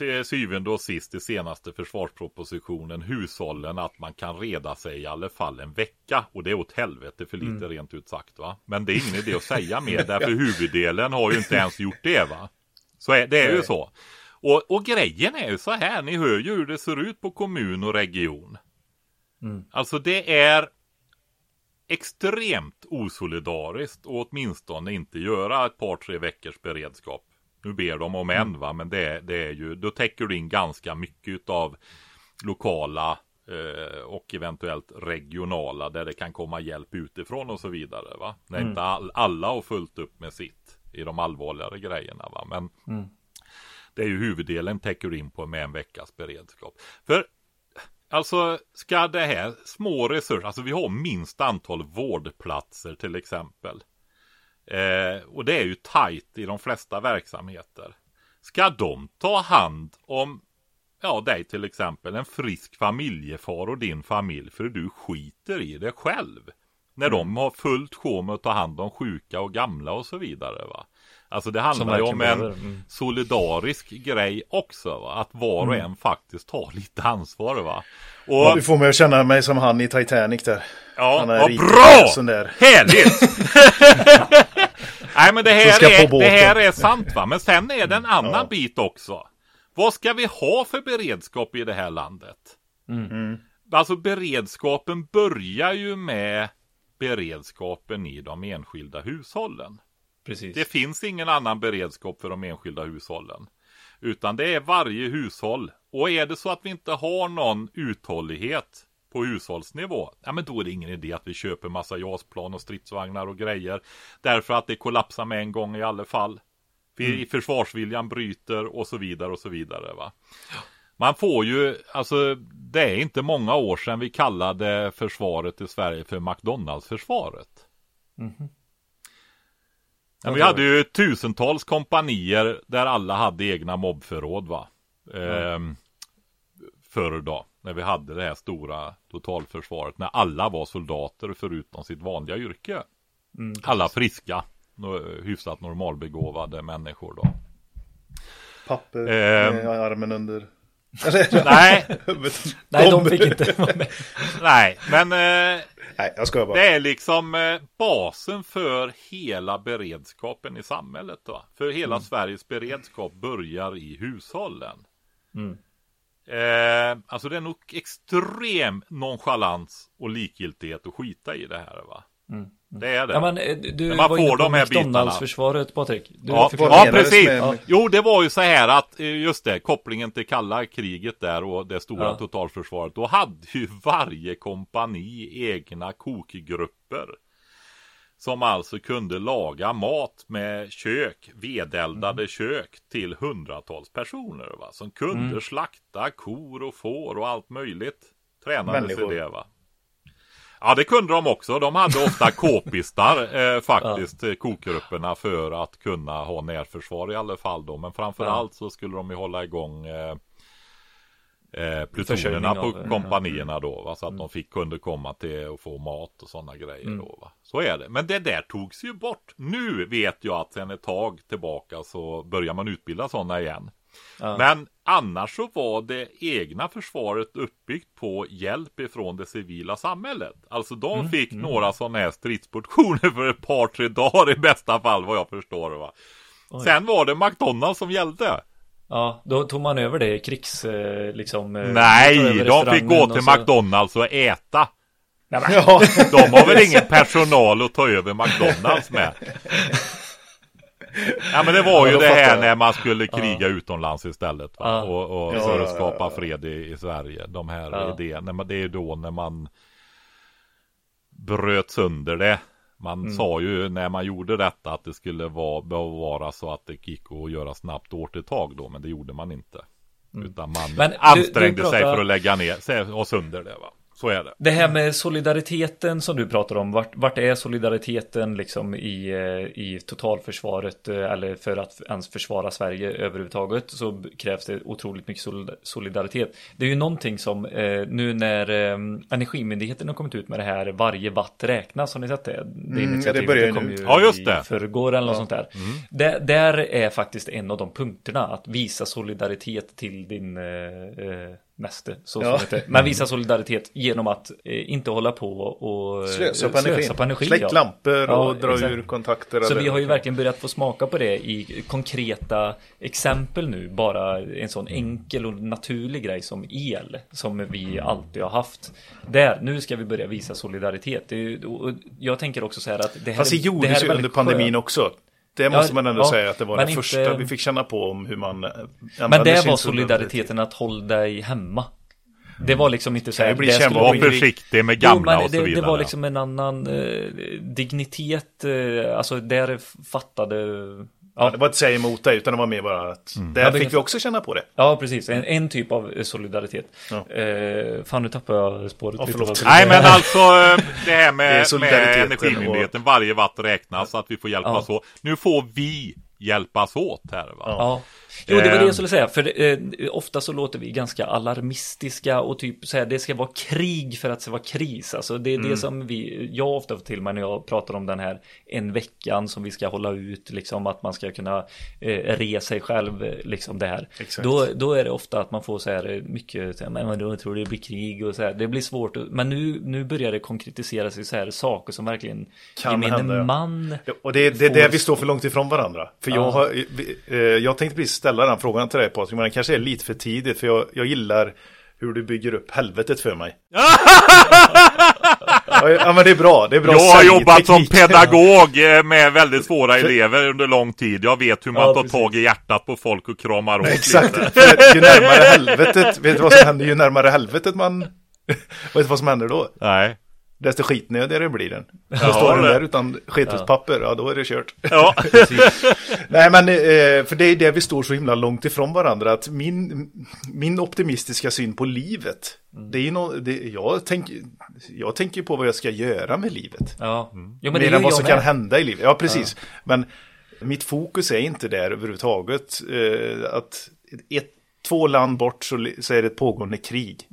till syvende och sist i senaste försvarspropositionen hushållen att man kan reda sig i alla fall en vecka. Och det är åt helvete för lite rent ut sagt va. Men det är ingen idé att säga mer därför huvuddelen har ju inte ens gjort det va. Så är, det är ju så. Och, och grejen är ju så här, ni hör ju hur det ser ut på kommun och region. Alltså det är extremt osolidariskt och åtminstone inte göra ett par tre veckors beredskap. Nu ber de om en va, men det, det är ju, då täcker du in ganska mycket av lokala eh, och eventuellt regionala där det kan komma hjälp utifrån och så vidare va. När inte all, alla har fullt upp med sitt i de allvarligare grejerna va. Men det är ju huvuddelen täcker du in på med en veckas beredskap. För Alltså ska det här små resurser, alltså vi har minst antal vårdplatser till exempel. Eh, och det är ju tajt i de flesta verksamheter. Ska de ta hand om, ja dig till exempel, en frisk familjefar och din familj för du skiter i det själv. När de har fullt sjå med att ta hand om sjuka och gamla och så vidare va. Alltså det handlar ju om en mm. solidarisk grej också va. Att var och en faktiskt tar lite ansvar va. Och, Ja, du får mig att känna mig som han i Titanic där. Ja, Han är ja rik bra! sån där. Härligt! Nej men det här, är, det här är sant va. Men sen är det en annan Ja. bit också. Vad ska vi ha för beredskap i det här landet? Mm. Alltså beredskapen börjar ju med beredskapen i de enskilda hushållen. Precis. Det finns ingen annan beredskap för de enskilda hushållen. Utan det är varje hushåll. Och är det så att vi inte har någon uthållighet på hushållsnivå, ja men då är det ingen idé att vi köper massa JAS-plan och stridsvagnar och grejer. Därför att det kollapsar med en gång i alla fall. Mm. Försvarsviljan bryter och så vidare och så vidare. Va? Man får ju, alltså det är inte många år sedan vi kallade försvaret i Sverige för McDonalds-försvaret. Ja, vi hade ju tusentals kompanier där alla hade egna mobbförråd va. Ehm, förr då, när vi hade det här stora totalförsvaret, när alla var soldater förutom sitt vanliga yrke. alla friska, hyfsat normalbegåvade människor då. Papper Ehm. med armen under. Nej. Nej, de fick inte vara med. nej, men eh, Nej, jag skojar bara. Det är liksom eh, basen för hela beredskapen i samhället. Va? För hela Sveriges beredskap börjar i hushållen. Eh, alltså det är nog extrem nonchalans och likgiltighet att skita i det här. Va? Det är det. Ja, men eh, du När man var får de här bitarna. McDonalds-försvaret, Patrik. Du Ja, ja precis. med- Jo, det var ju så här att, eh, just det, kopplingen till kalla kriget där och det stora Ja. totalförsvaret. Då hade ju varje kompani egna kokgrupper. Som alltså kunde laga mat med kök, vedeldade kök till hundratals personer. Va? Som kunde slakta kor och får och allt möjligt. Tränades i det va. Ja det kunde de också. De hade ofta k-pistar eh, faktiskt, ja. kokgrupperna för att kunna ha närförsvar i alla fall då. Men framförallt så skulle de ju hålla igång eh, eh, plutonerna på eh, kompanierna då. Va? Så att de fick, kunde komma till och få mat och sådana grejer då. Va? Så är det. Men det där togs ju bort. Nu vet jag att sen ett tag tillbaka så börjar man utbilda sådana igen. Men annars så var det egna försvaret uppbyggt på hjälp ifrån det civila samhället. Alltså de fick några sådana här stridsportioner för ett par, tre dagar i bästa fall vad jag förstår. Va? Sen var det McDonalds som gällde. Ja, då tog man över det krigs... Eh, liksom, eh, Nej, de fick gå till och så- McDonalds och äta. Nej, men, Ja, De har väl ingen personal att ta över McDonalds med. Ja men det var ju Ja, det här jag. när man skulle kriga utomlands istället va? Ja. Och, och Ja, för ja, att skapa ja, ja. fred i, i Sverige. De här Ja. idéerna. Det är ju då när man bröt sönder det. Man Mm. sa ju när man gjorde detta att det skulle vara, vara så att det gick att göra snabbt åt ett tag då. Men det gjorde man inte. Utan man Mm. Men du- ansträngde du sig pratar- för att lägga ner sig och sönder det va. Så är det. Det här med solidariteten som du pratar om, vart, vart är solidariteten liksom i, eh, i totalförsvaret eh, eller för att ens försvara Sverige överhuvudtaget så krävs det otroligt mycket solid- solidaritet. Det är ju någonting som eh, nu när Energimyndigheten har kommit ut med det här varje watt räknas, har ni sett det? Det initiativet börjar ju kom nu. ju Ja, just det. i förrgår eller något sånt där. där. Där är faktiskt en av de punkterna att visa solidaritet till din eh, eh, mäste. Så Ja. det. Men visa solidaritet genom att eh, inte hålla på och eh, slösa på energi. på energi Släck ja. lampor Ja, och dra exakt. ur kontakter. Så eller- vi har ju verkligen börjat få smaka på det i konkreta exempel nu. Bara en sån enkel och naturlig grej som el. Som vi alltid har haft. Där, nu ska vi börja visa solidaritet. Det är, ju- och jag tänker också så här att det här Fast det är- gjordes här är ju under pandemin skönt. också. Det måste man ändå ja, säga att det var det inte- första vi fick känna på om hur man Men det var solidariteten att hålla dig hemma. Det var liksom inte så här. det skulle Var försiktig med Jo, gamla men och så det, vidare. det var liksom en annan eh, dignitet, eh, alltså där fattade... Ja, det var inte säga emot dig, utan det var mer bara att där Ja, det- fick vi också känna på det. ja precis. En, en typ av solidaritet. Ja. Eh, fan, nu tappade jag spåret skulle Nej men alltså eh, det här Det är med, solidariteten med Energimyndigheten, varje watt räknas så att vi får hjälpas Ja. åt. Nu får vi hjälpas åt här va. Ja. Jo, det var det Ehm. jag skulle säga. För eh, ofta så låter vi ganska alarmistiska och typ så här, det ska vara krig för att det ska vara kris. Alltså det är Mm. det som vi, jag ofta får till mig när jag pratar om den här en veckan som vi ska hålla ut, liksom att man ska kunna eh, re sig själv, liksom det här. Exakt. Då, då är det ofta att man får så här eh, mycket, så här, men då tror det blir krig och så här. Det blir svårt, men nu, nu börjar det konkretisera sig så här saker som verkligen Kan gemene hända, ja. man Och det, det är får- där vi står för långt ifrån varandra. För jag, Ja. har, eh, jag tänkte precis ställa den frågan till dig Patrik, men det kanske är lite för tidigt. För jag, jag gillar hur du bygger upp helvetet för mig. ja, men det är bra. Det är bra Jag har jobbat som pedagog eh, med väldigt svåra elever under lång tid. Jag vet hur man Ja, tar precis. Tag i hjärtat på folk och kramar åt Exakt. ju närmare helvetet, vet du vad som händer? Ju närmare helvetet man... vet du vad som händer då? Nej. Desto skitnödigare blir den. Så Ja, står den där utan skethuspapper, ja då är det kört. Ja, Nej men, eh, för det är det vi står så himla långt ifrån varandra. Att min, min optimistiska syn på livet. Det är nå det, jag, tänker, jag tänker på vad jag ska göra med livet. Ja, Mm. jo, men Mer än vad som med. kan hända i livet. Ja, precis. Men mitt fokus är inte där överhuvudtaget. Eh, att ett, två land bort så, så är det ett pågående krig.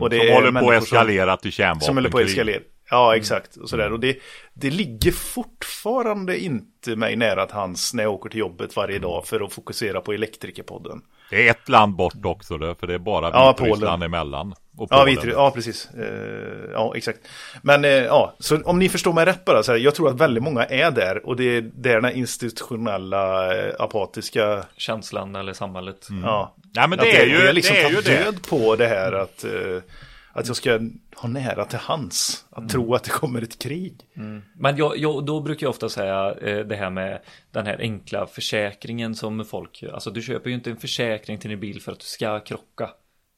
Och det som håller på att eskalera till Som, som håller på att kärnvapenkrig. eskalera. Ja, exakt. Och, sådär. och det, det ligger fortfarande inte mig nära till hands när jag åker till jobbet varje dag för att fokusera på Elektrikerpodden. Det är ett land bort också då, för det är bara Ja, Vitryssland emellan. Och Ja. Vitry, ja precis. Eh, ja, exakt. Men eh, ja, så om ni förstår mig rätt bara, så här, jag tror att väldigt många är där och det är där den institutionella eh, apatiska, Känslan eller samhället. ja. Nej, men att det är ju det är liksom det. Är ju det. död på det här att, att jag ska ha nära till hands. Att tro att det kommer ett krig. Men jag, jag, då brukar jag ofta säga eh, det här med den här enkla försäkringen som folk, alltså du köper ju inte en försäkring till din bil för att du ska krocka.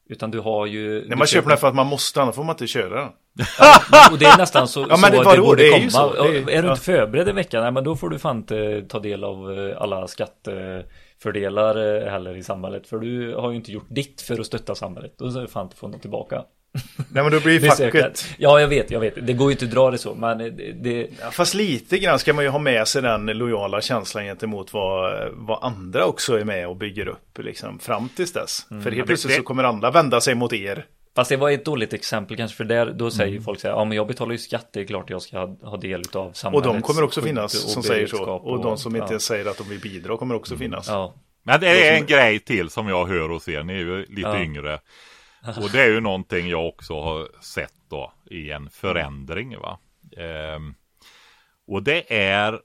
Utan du har ju... Nej, man köper den för att man måste, annars får man inte köra den. Och det är nästan så, Ja, men så det- det, borde Det är komma. så. Det är- är du ja. inte förberedd i veckan, nej, men då får du fan inte ta del av eh, alla skattefördelar eh, heller i samhället. För du har ju inte gjort ditt för att stötta samhället. Då ska du fan inte få något tillbaka. Nej, men då blir ju facket. Ja, jag vet, jag vet. Det går ju inte att dra det så, men det, Ja, fast lite grann ska man ju ha med sig den lojala känslan gentemot vad, vad andra också är med och bygger upp liksom, fram tills dess. För helt plötsligt så kommer andra vända sig mot er. Fast det var ett dåligt exempel kanske för där då säger Mm. folk så här, ja men jag betalar ju skatt, det är klart jag ska ha, ha del av Och samhällets de kommer också finnas och som säger så. beredskap Och de som inte ja, säger att de vill bidra kommer också finnas. ja, Men det är en grej till som jag hör och ser. Ni är ju lite Ja. yngre. Och det är ju någonting jag också har sett då i en förändring. Va? Ehm, och det är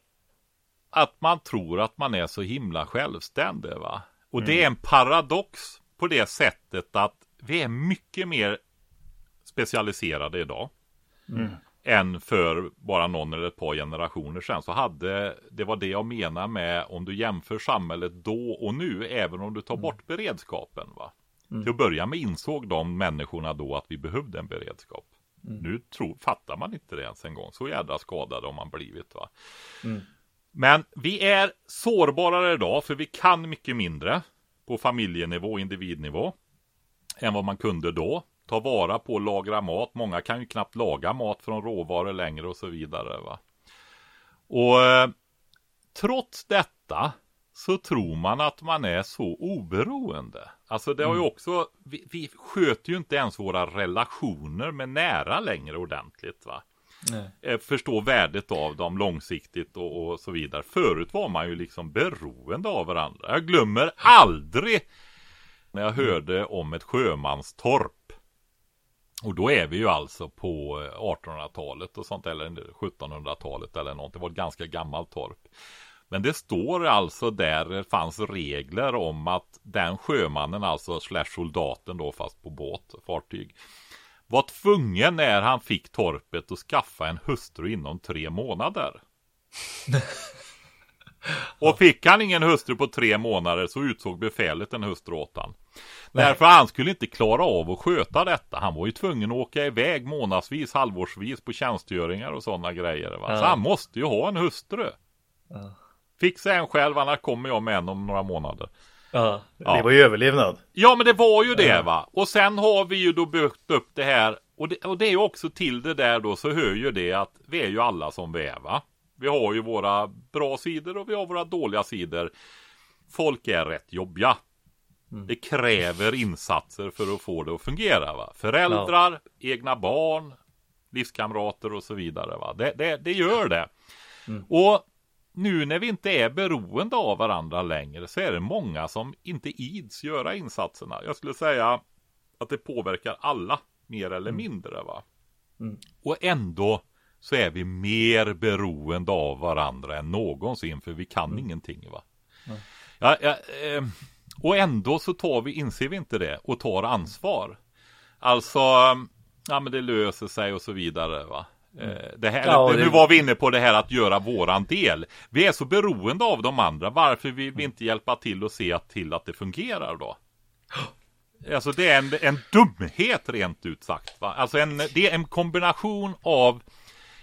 att man tror att man är så himla självständig. Va? Och det är en paradox på det sättet att vi är mycket mer specialiserade idag. Än för bara någon eller ett par generationer sedan så hade Det var det jag menar med om du jämför samhället då och nu Även om du tar bort beredskapen va Till att börja med insåg de människorna då att vi behövde en beredskap Nu tror, fattar man inte det ens en gång Så jädra skadade har man blivit va Men vi är sårbarare idag för vi kan mycket mindre På familjenivå, individnivå än vad man kunde då. Ta vara på och lagra mat. Många kan ju knappt laga mat från råvaror längre och så vidare. Va? Och eh, trots detta så tror man att man är så oberoende. Alltså det har ju också, vi, vi sköter ju inte ens våra relationer med nära längre ordentligt. va nej. eh, förstå värdet av dem långsiktigt och, och så vidare. Förut var man ju liksom beroende av varandra. Jag glömmer aldrig när jag hörde om ett sjömanstorp. Och då är vi ju alltså på eh, 1800-talet och sånt eller 1700-talet eller något. Det var ett ganska gammalt torp. Men det står alltså där det fanns regler om att den sjömannen, alltså slash soldaten då fast på båt, fartyg var tvungen när han fick torpet att skaffa en hustru inom tre månader. Och fick han ingen hustru på tre månader så utsåg befälet en hustru åt han. Därför han skulle inte klara av att sköta detta. Han var ju tvungen att åka iväg månadsvis, halvårsvis på tjänstgöringar och sådana grejer. Va? Så han måste ju ha en hustru. Fixa en själv, annars kommer jag med en om några månader. Ja, Ja. Det var ju överlevnad. Ja men det var ju det va. Och sen har vi ju då byggt upp det här. Och det, och det är ju också till det där då så hör ju det att vi är ju alla som vi är va. Vi har ju våra bra sidor och vi har våra dåliga sidor. Folk är rätt jobbiga. Det kräver insatser för att få det att fungera va. Föräldrar, egna barn, livskamrater och så vidare va. Det, det, det gör det. Och nu när vi inte är beroende av varandra längre så är det många som inte ids göra insatserna. Jag skulle säga att det påverkar alla mer eller mindre. va. Och ändå så är vi mer beroende av varandra än någonsin för vi kan ingenting. va. Ja, ja, eh, och ändå så tar vi, inser vi inte det och tar ansvar. Alltså, ja men det löser sig och så vidare. va. Eh, Det här, Ja, och Nu det- var vi inne på det här att göra våran del. Vi är så beroende av de andra. Varför vill vi inte hjälpa till och se till att det fungerar då? Alltså det är en, en dumhet rent ut sagt. Va? Alltså en, det är en kombination av,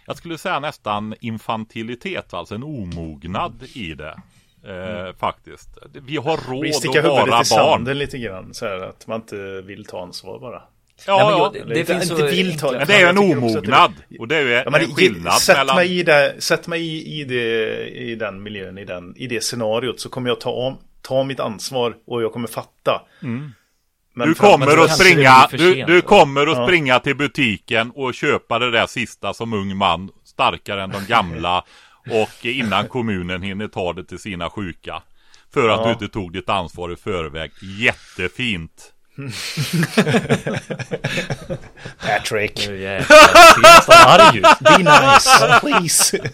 jag skulle säga nästan infantilitet, alltså en omognad i det. Eh, faktiskt. Vi har Vi råd sticker att huvudet vara i sanden barn. lite grann. Så här, att man inte vill ta ansvar bara. Ja, Nej, men ja, det inte- finns inte så vill ta- det är ju en det- omognad. Och det är ju Ja, en skillnad sätt mellan... mig, i det, sätt mig i, i, det, i den miljön, i, den, i det scenariot så kommer jag ta, om, ta mitt ansvar och jag kommer fatta. Men Mm. Du kommer att det springa, du, du kommer att springa till butiken och köpa det där sista som ung man, starkare än de gamla och innan kommunen hinner ta det till sina sjuka. För att Ja. du inte tog ditt ansvar i förväg. Jättefint. Patrick, Nu jävlar, jag ser nästan arg ut. be nice, please.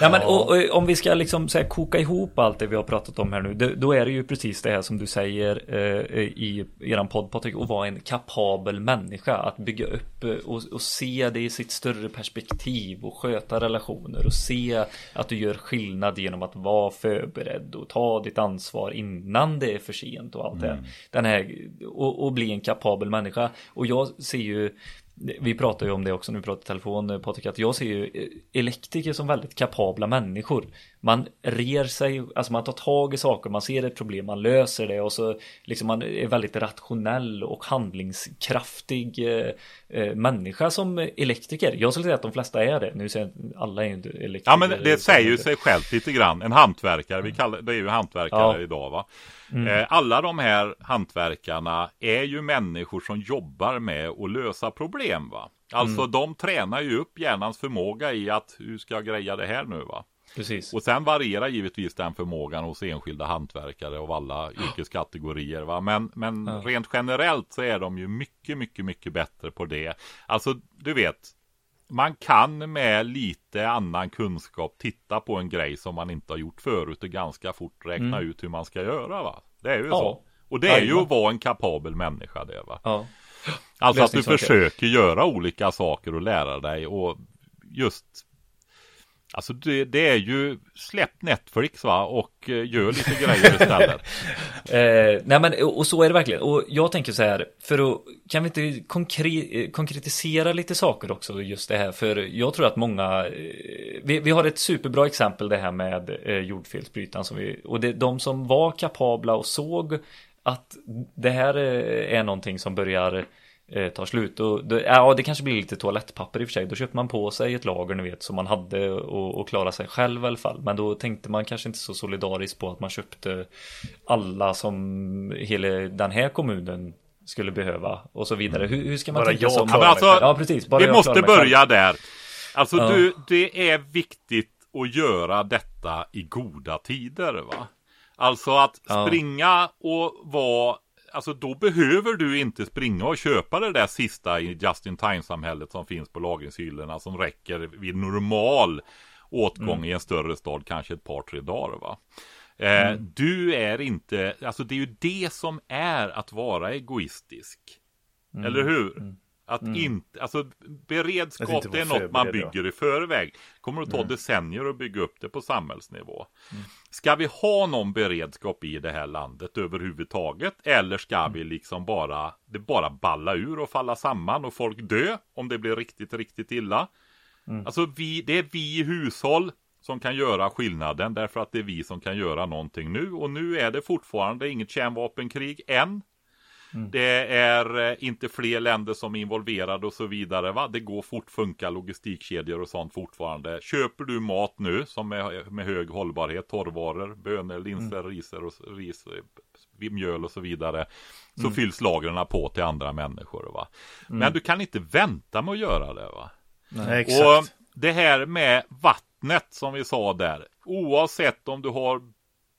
Nej, men, och, och, om vi ska liksom så här, koka ihop allt det vi har pratat om här nu, det, då är det ju precis det här som du säger eh, i eran podd Patrik, att vara en kapabel människa, att bygga upp eh, och, och se det i sitt större perspektiv och sköta relationer och se att du gör skillnad genom att vara förberedd och ta ditt ansvar innan det är för sent och allt det. Den här, och, och bli en kapabel människa. Och jag ser ju vi pratar ju om det också när vi pratar i telefon eh, Patrik, att jag ser ju eh, elektriker som väldigt kapabla människor. Man rer sig, alltså man tar tag i saker, man ser ett problem, man löser det och så liksom man är väldigt rationell och handlingskraftig eh, eh, människa som elektriker. Jag skulle säga att de flesta är det. Nu säger jag alla är ju inte elektriker. Ja men det säger ju sig självt lite grann. En hantverkare, vi kallar, det är ju hantverkare Ja. idag va. Eh, Alla de här hantverkarna är ju människor som jobbar med att lösa problem va. Alltså de tränar ju upp hjärnans förmåga i att hur ska jag greja det här nu va. Precis. Och sen varierar givetvis den förmågan hos enskilda hantverkare av alla yrkeskategorier. Va? Men, men Ja. rent generellt så är de ju mycket, mycket, mycket bättre på det. Alltså, du vet, man kan med lite annan kunskap titta på en grej som man inte har gjort förut och ganska fort räkna ut hur man ska göra. Va? Det är ju Mm. Ja. så. Och det är ju att vara en kapabel människa det va. Ja. Alltså att du försöker göra olika saker och lära dig och just Alltså det, det är ju släpp Netflix va och eh, gör lite grejer istället. Eh, nej men och så är det verkligen. Och jag tänker så här, för att kan vi inte konkre, eh, konkretisera lite saker också just det här? För jag tror att många, eh, vi, vi har ett superbra exempel det här med eh, jordfelsbrytaren som vi, och det, de som var kapabla och såg att det här eh, är någonting som börjar eh, tar slut och det, ja, det kanske blir lite toalettpapper i och för sig. Då köpte man på sig ett lager ni vet som man hade och, och klara sig själv i alla fall. Men då tänkte man kanske inte så solidariskt på att man köpte alla som hela den här kommunen skulle behöva och så vidare. Hur, hur ska man Bara tänka jag som... klarar Ja, alltså, ja precis. Bara Vi måste börja där. Alltså Ja. du, det är viktigt att göra detta i goda tider va. Alltså att Ja. springa och vara Alltså då behöver du inte springa och köpa det där sista i just in time samhället som finns på lagringshyllorna som räcker vid normal åtgång Mm. i en större stad kanske ett par tre dagar va. Eh, Mm. Du är inte, alltså det är ju det som är att vara egoistisk. Mm. Eller hur? Att inte, alltså beredskap inte det är något man bygger i förväg. Kommer att ta decennier att bygga upp det på samhällsnivå. Ska vi ha någon beredskap i det här landet överhuvudtaget? Eller ska vi liksom bara, det bara balla ur och falla samman och folk dö om det blir riktigt, riktigt illa? Alltså vi, det är vi i hushåll som kan göra skillnaden därför att det är vi som kan göra någonting nu och nu är det fortfarande inget kärnvapenkrig än. Det är eh, inte fler länder som är involverade och så vidare. Va? Det går fort funka logistikkedjor och sånt fortfarande. Köper du mat nu som är med hög hållbarhet, torrvaror, bönor, linser, riser och ris, eh, mjöl och så vidare. Så fylls lagren på till andra människor. Va? Men du kan inte vänta med att göra det. va? Nej, exakt. Och det här med vattnet som vi sa där. Oavsett om du har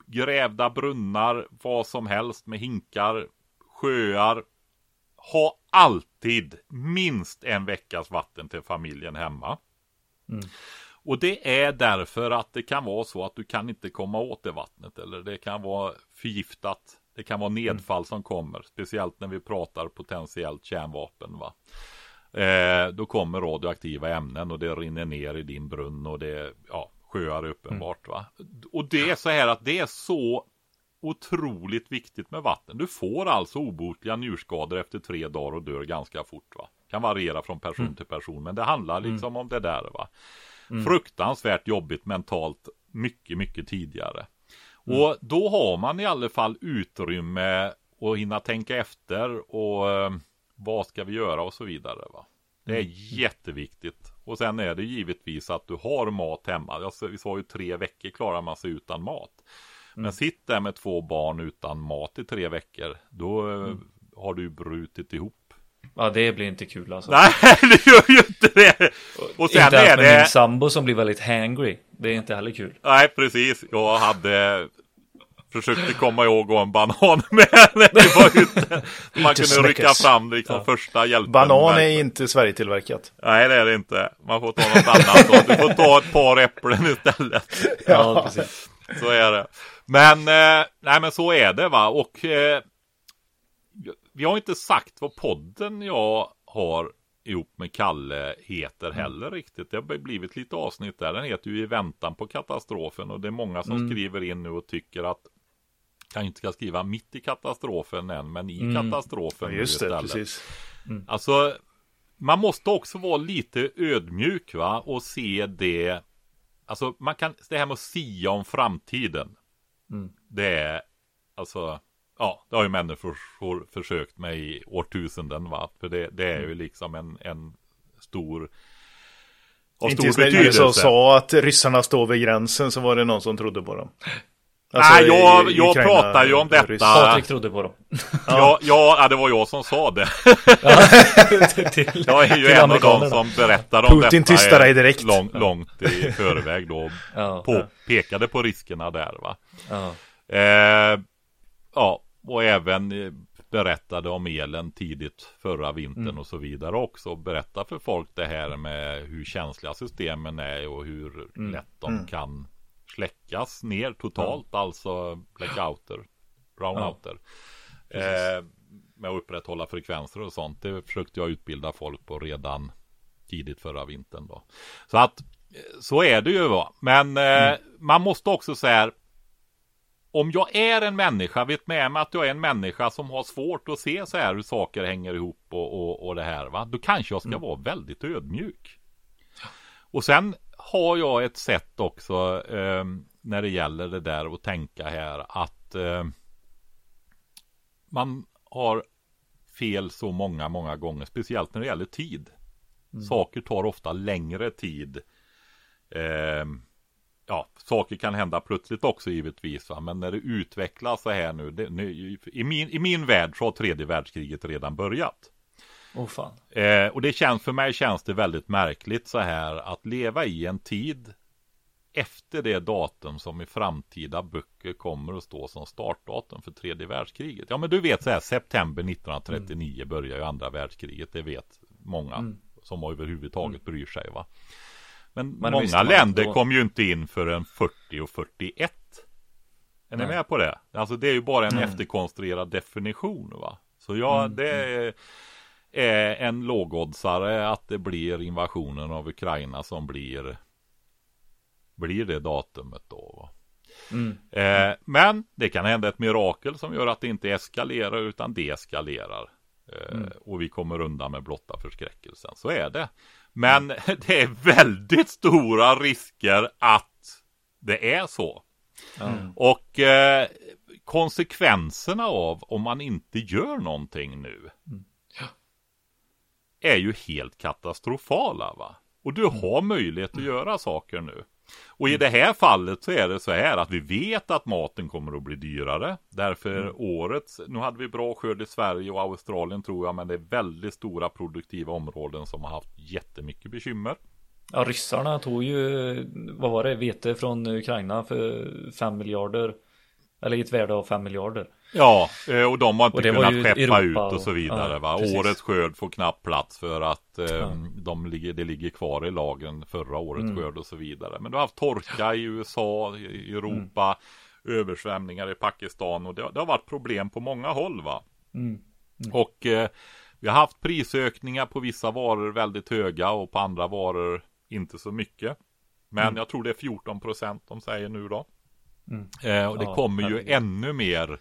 grävda brunnar, vad som helst med hinkar, sjöar. Ha alltid minst en veckas vatten till familjen hemma. Och det är därför att det kan vara så att du kan inte komma åt det vattnet eller det kan vara förgiftat. Det kan vara nedfall som kommer, speciellt när vi pratar potentiellt kärnvapen. Va? Eh, då kommer radioaktiva ämnen och det rinner ner i din brunn och det ja, sjöar uppenbart. Va? Och det är så här att det är så otroligt viktigt med vatten. Du får alltså obotliga njurskador efter tre dagar och dör ganska fort. Va? Kan variera från person Mm. till person, men det handlar liksom om det där. Va? Fruktansvärt jobbigt mentalt mycket, mycket tidigare. Mm. Och då har man i alla fall utrymme att hinna tänka efter och eh, vad ska vi göra och så vidare. Va? Det är Mm. jätteviktigt. Och sen är det givetvis att du har mat hemma. Jag Vi sa ju tre veckor klarar man sig utan mat. Mm. Men sitt där med två barn utan mat i tre veckor. Då eh, Mm. har du brutit ihop. Ja, det blir inte kul alltså. Nej, det gör ju inte det. Och sen inte är med det... min sambo som blir väldigt hangry. Det är inte heller kul. Nej, precis. Jag hade försökte komma ihåg att ha en banan med. Det var ju inte... Man kunde rycka fram liksom första hjälpen. Banan är inte Sverigetillverkat. Nej, det är det inte. Man får ta något annat. Då. Du får ta ett par äpplen istället. Ja, precis. Så är det. Men, eh, nej men så är det va. Och eh, vi har inte sagt vad podden jag har ihop med Kalle heter heller riktigt. Det har blivit lite avsnitt där. Den heter ju I väntan på katastrofen och det är många som skriver in nu och tycker att jag inte ska skriva mitt i katastrofen än, men i katastrofen Ja, just det, istället. precis. Alltså, man måste också vara lite ödmjuk va och se det. Alltså, man kan, det här med att sia om framtiden. Mm. Det är, alltså, ja, det har ju människor för- försökt med i årtusenden va. För det, det är Mm. ju liksom en, en stor, av Inte stor betydelse. USA sa att ryssarna står vid gränsen så var det någon som trodde på dem. Alltså, Nej, jag, jag pratar ju om detta. Patrik trodde på dem. Ja, ja, ja, det var jag som sa det. till, Jag är ju en av dem amerikanerna. som berättar om Putin detta dig direkt. Lång, långt i förväg då. Ja, på, pekade på riskerna där va. ja. Eh, ja, och även eh, berättade om elen tidigt förra vintern Mm. och så vidare också. Berätta för folk det här med hur känsliga systemen är och hur Mm. lätt de kan släckas ner totalt. Alltså blackouter, brownouter. Eh, med att upprätthålla frekvenser och sånt. Det försökte jag utbilda folk på redan tidigt förra vintern då. Så att eh, så är det ju va. Men eh, man måste också säga om jag är en människa, vet med mig att jag är en människa som har svårt att se så här hur saker hänger ihop och, och, och det här va. Då kanske jag ska vara väldigt ödmjuk. Och sen har jag ett sätt också eh, när det gäller det där att tänka här att eh, man har fel så många, många gånger, speciellt när det gäller tid. Saker tar ofta längre tid. Eh, ja, saker kan hända plötsligt också givetvis. Va? Men när det utvecklas så här nu, det, nu i, min, I min värld så har tredje världskriget redan börjat. Oh. Eh, och det känns för mig känns det väldigt märkligt så här att leva i en tid efter det datum som i framtida böcker kommer att stå som startdatum för tredje världskriget. Ja men du vet så här september 1939 börjar ju andra världskriget. Det vet många som överhuvudtaget bryr sig va. Men, Men många länder då. kom ju inte in förrän 40 och 41. Är ni Nej. med på det? Alltså det är ju bara en efterkonstruerad definition va. Så ja, Mm, det är, är en lågoddsare att det blir invasionen av Ukraina som blir blir det datumet då. Va? Mm. Eh, men det kan hända ett mirakel som gör att det inte eskalerar utan deeskalerar. Eh, Mm. Och vi kommer undan med blotta förskräckelsen. Så är det. Men det är väldigt stora risker att det är så. Ja. Och eh, konsekvenserna av om man inte gör någonting nu är ju helt katastrofala va. Och du har möjlighet att göra saker nu. Och i det här fallet så är det så här att vi vet att maten kommer att bli dyrare. Därför årets, nu hade vi bra skörd i Sverige och Australien tror jag, men det är väldigt stora produktiva områden som har haft jättemycket bekymmer. Ja, ryssarna tog ju, vad var det, vete från Ukraina för 5 miljarder. Eller ett värde av 5 miljarder. Ja, eh, och de har inte Och kunnat skeppa Europa ut och och- så vidare. ja, va? precis. Årets skörd får knappt plats för att eh, Ja. de ligger, det ligger kvar i lagen förra årets Mm. skörd och så vidare. Men du har haft torka i USA, i Europa, översvämningar i Pakistan och det, det har varit problem på många håll va. Mm. Och eh, vi har haft prisökningar på vissa varor väldigt höga och på andra varor inte så mycket. Men Mm. jag tror det är 14 procent de säger nu då. Eh, och det Ja, kommer ju herregud. ännu mer.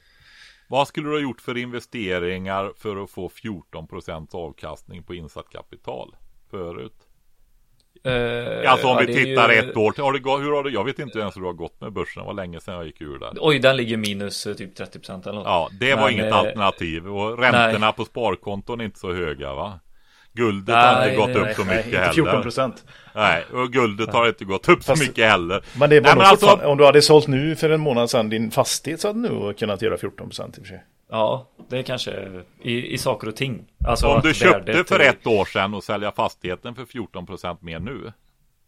Vad skulle du ha gjort för investeringar för att få 14% avkastning på insatt kapital förut? Eh, Alltså om ja, vi det tittar ju- ett år till, har det gått, hur har det, jag vet inte ens hur det har gått med börsen, det var länge sedan jag gick ur där. Oj, den ligger minus eh, typ 30% eller något. Ja, det var Men, inget eh, alternativ och räntorna på sparkonton är inte så höga va? Guldet Nej, har inte gått nej, upp så Nej, mycket inte 14 heller. procent. Nej, och guldet har inte gått upp så Fast- mycket heller. Men det nog men alltså- om du hade sålt nu för en månad sedan din fastighet så hade du nog kunnat göra 14 procent i och för sig. Ja, det är kanske i, i saker och ting. Alltså Om du köpte för ett år sedan och sälja fastigheten för 14% mer nu.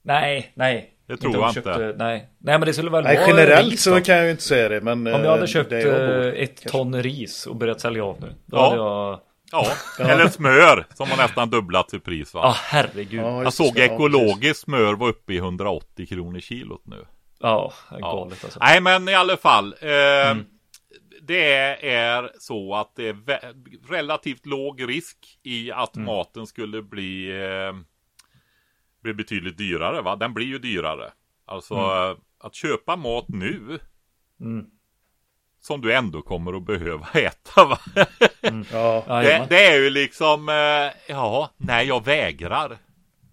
Nej, nej. Det tror jag du inte. köpte- nej. nej, men det skulle väl Nej, vara generellt så kan jag ju inte säga det, men... Om jag hade eh, köpt det jag bor, eh, ett kanske. ton ris och börjat sälja av nu. Då Ja. hade jag... Ja, eller smör som har nästan dubblat i pris va? Ja, herregud. Ja, Ja, just Jag såg ekologiskt smör var uppe i 180 kronor kilot nu. Ja. galet alltså. Nej men i alla fall. Eh, Mm. Det är så att det är relativt låg risk i att Mm. maten skulle bli, eh, bli betydligt dyrare. Va? Den blir ju dyrare. Alltså eh, att köpa mat nu. Mm. Som du ändå kommer att behöva äta. Va? Ja, det, det är ju liksom, eh, ja, nej jag vägrar.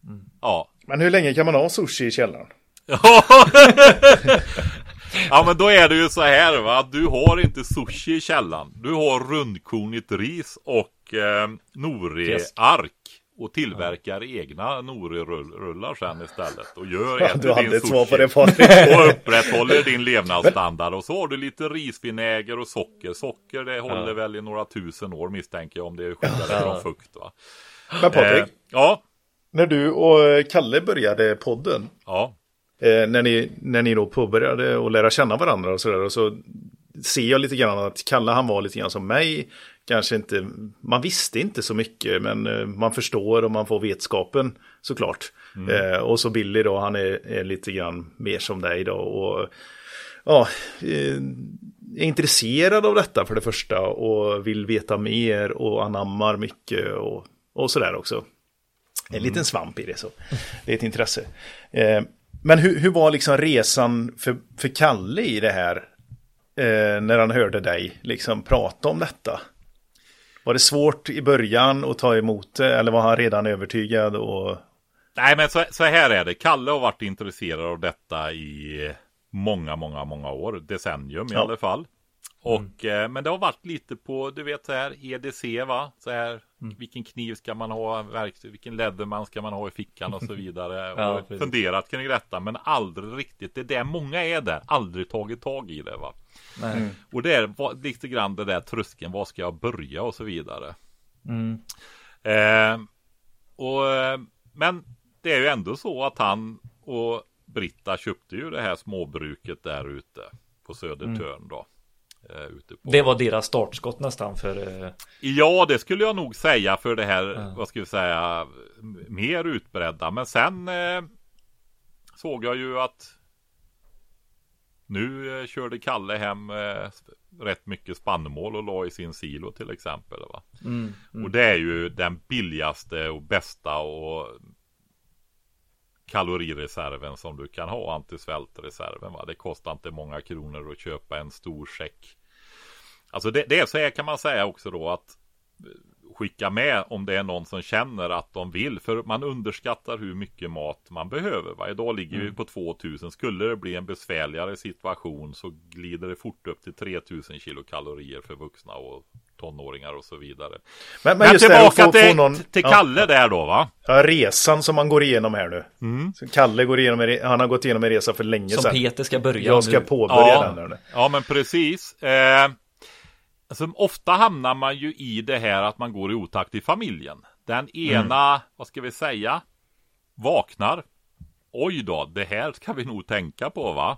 Mm. Ja, men hur länge kan man ha sushi i källaren? ja men då är det ju så här va, du har inte sushi i källan. Du har rundkornigt ris och eh, nori-ark. Och tillverkar egna nori-rullar sen istället. Och gör, Ja, du hade din svar på det. Och upprätthåller din levnadsstandard. Och så har du lite risvinäger och socker. Socker det håller väl i några tusen år misstänker jag om det är skyddade från fukt va. Men Patrik, Eh, ja, när du och Kalle började podden, ja. eh, när, ni, när ni då påbörjade att lära känna varandra och sådär, och så ser jag lite grann att Kalle han var lite grann som mig. Kanske inte, man visste inte så mycket, men eh, man förstår och man får vetskapen såklart. Eh, och så Billy då, han är, är lite grann mer som dig då. Och, ja, eh, är intresserad av detta för det första och vill veta mer och anammar mycket och, och sådär också. En liten svamp i det så. Det är ett intresse. Eh, men hur, hur var liksom resan för, för Kalle i det här? Eh, när han hörde dig liksom prata om detta? Var det svårt i början att ta emot det eller var han redan övertygad? Och... Nej men så, så här är det. Kalle har varit intresserad av detta i många, många, många år. Decennium i Ja. alla fall. Och, eh, men det har varit lite på, du vet så här, EDC va? Så här, vilken kniv ska man ha, verktyg, vilken läderman ska man ha i fickan och så vidare. Ja, och precis. funderat kring detta, men aldrig riktigt, det är det många är där, aldrig tagit tag i det va. Nej. Och det är lite grann det där tröskeln, var ska jag börja och så vidare. Mm. Eh, och, eh, men det är ju ändå så att han och Britta köpte ju det här småbruket där ute på Södertörn då. Eh, på. Det var deras startskott nästan för... eh, Ja, det skulle jag nog säga för det här, Ja. vad ska vi säga, mer utbredda. Men sen eh, såg jag ju att nu eh, körde Kalle hem eh, rätt mycket spannmål och la i sin silo till exempel. Va? Mm. Och det är ju den billigaste och bästa och kalorireserven som du kan ha, antisvältreserven. Va? Det kostar inte många kronor att köpa en stor säck. Alltså det, det är så här kan man säga också då att skicka med om det är någon som känner att de vill. För man underskattar hur mycket mat man behöver. Va? Idag ligger vi på 2000. Skulle det bli en besvärligare situation så glider det fort upp till 3000 kilokalorier för vuxna och tonåringar och så vidare. Men, men, Men just det här att tillbaka få, till, få någon... till ja, Kalle där då va? ja, resan som man går igenom här nu. Mm. Så Kalle går igenom, han har gått igenom en resa för länge Som sedan. Peter ska börja Jag ska nu. påbörja Ja. den nu. Ja men precis. Eh, alltså, ofta hamnar man ju i det här att man går i otakt i familjen. Den ena, vad ska vi säga, vaknar. Oj då, det här ska vi nog tänka på va?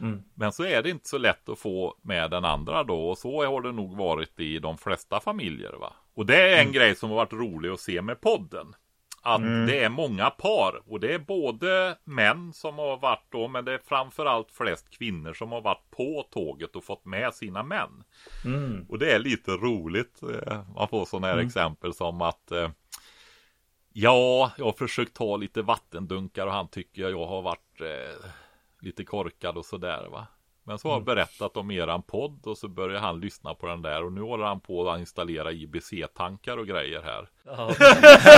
Mm. Men så är det inte så lätt att få med den andra då. Och så har det nog varit i de flesta familjer va. Och det är en grej som har varit rolig att se med podden. Att det är många par. Och det är både män som har varit då. Men det är framförallt flest kvinnor som har varit på tåget och fått med sina män. Mm. Och det är lite roligt. eh, Man får sådana här exempel som att eh, Ja, jag har försökt ta lite vattendunkar och han tycker jag har varit eh, lite korkad och sådär va. Men så har jag berättat om eran podd och så börjar han lyssna på den där och nu håller han på att installera IBC-tankar och grejer här. Ja.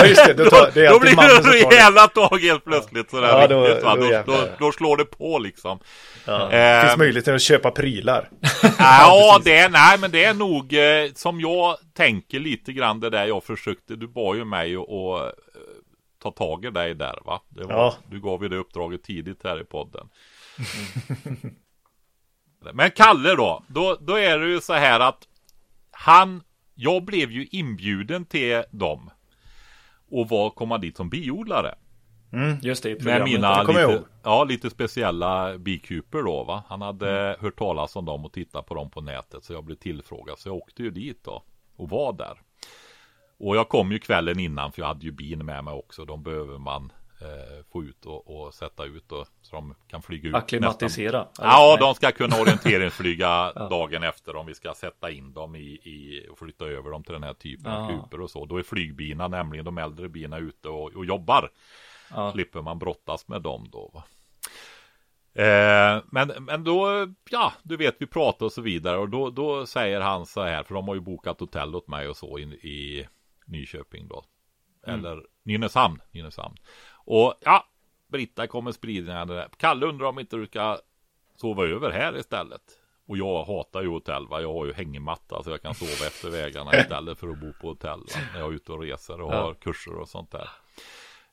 Just det. Det, tar, det Då blir det rejäla tag helt plötsligt sådär Ja, då- riktigt, va? då Då, då, då, slår det på liksom. Ja. Eh, Finns möjligheten att köpa prylar. Ja, det är, nej men det är nog eh, som jag tänker lite grann det där jag försökte. Du bad ju mig att att, eh, ta tag i dig där va? Det var, Ja. Du gav ju det uppdraget tidigt här i podden. men Kalle då, då, då är det ju så här att han, jag blev ju inbjuden till dem och var komma dit som biodlare. Just det, Med mina det lite, ja, lite speciella bikuper då va. Han hade hört talas om dem och tittat på dem på nätet. Så jag blev tillfrågad. Så jag åkte ju dit då. Och var där. Och jag kom ju kvällen innan för jag hade ju bin med mig också. De behöver man eh, få ut och, och sätta ut och, så de kan flyga ut. nästan- Akklimatisera. Ja, Nej. de ska kunna orienteringsflyga dagen efter om vi ska sätta in dem i, i och flytta över dem till den här typen av Ja. kuper och så. Då är flygbina, nämligen de äldre bina ute och, och jobbar. Ja. Slipper man brottas med dem då. Eh, men, men då, ja, du vet vi pratar och så vidare och då, då säger han så här, för de har ju bokat hotell åt mig och så i, i Nyköping då. Eller Nynäshamn, Nynäshamn. Och ja, Britta kommer spridningar där. Kalle undrar om inte du ska sova över här istället. Och jag hatar ju hotell va. Jag har ju hängmatta så jag kan sova efter vägarna istället för att bo på hotell. Va? När jag är ute och reser och har kurser och sånt där.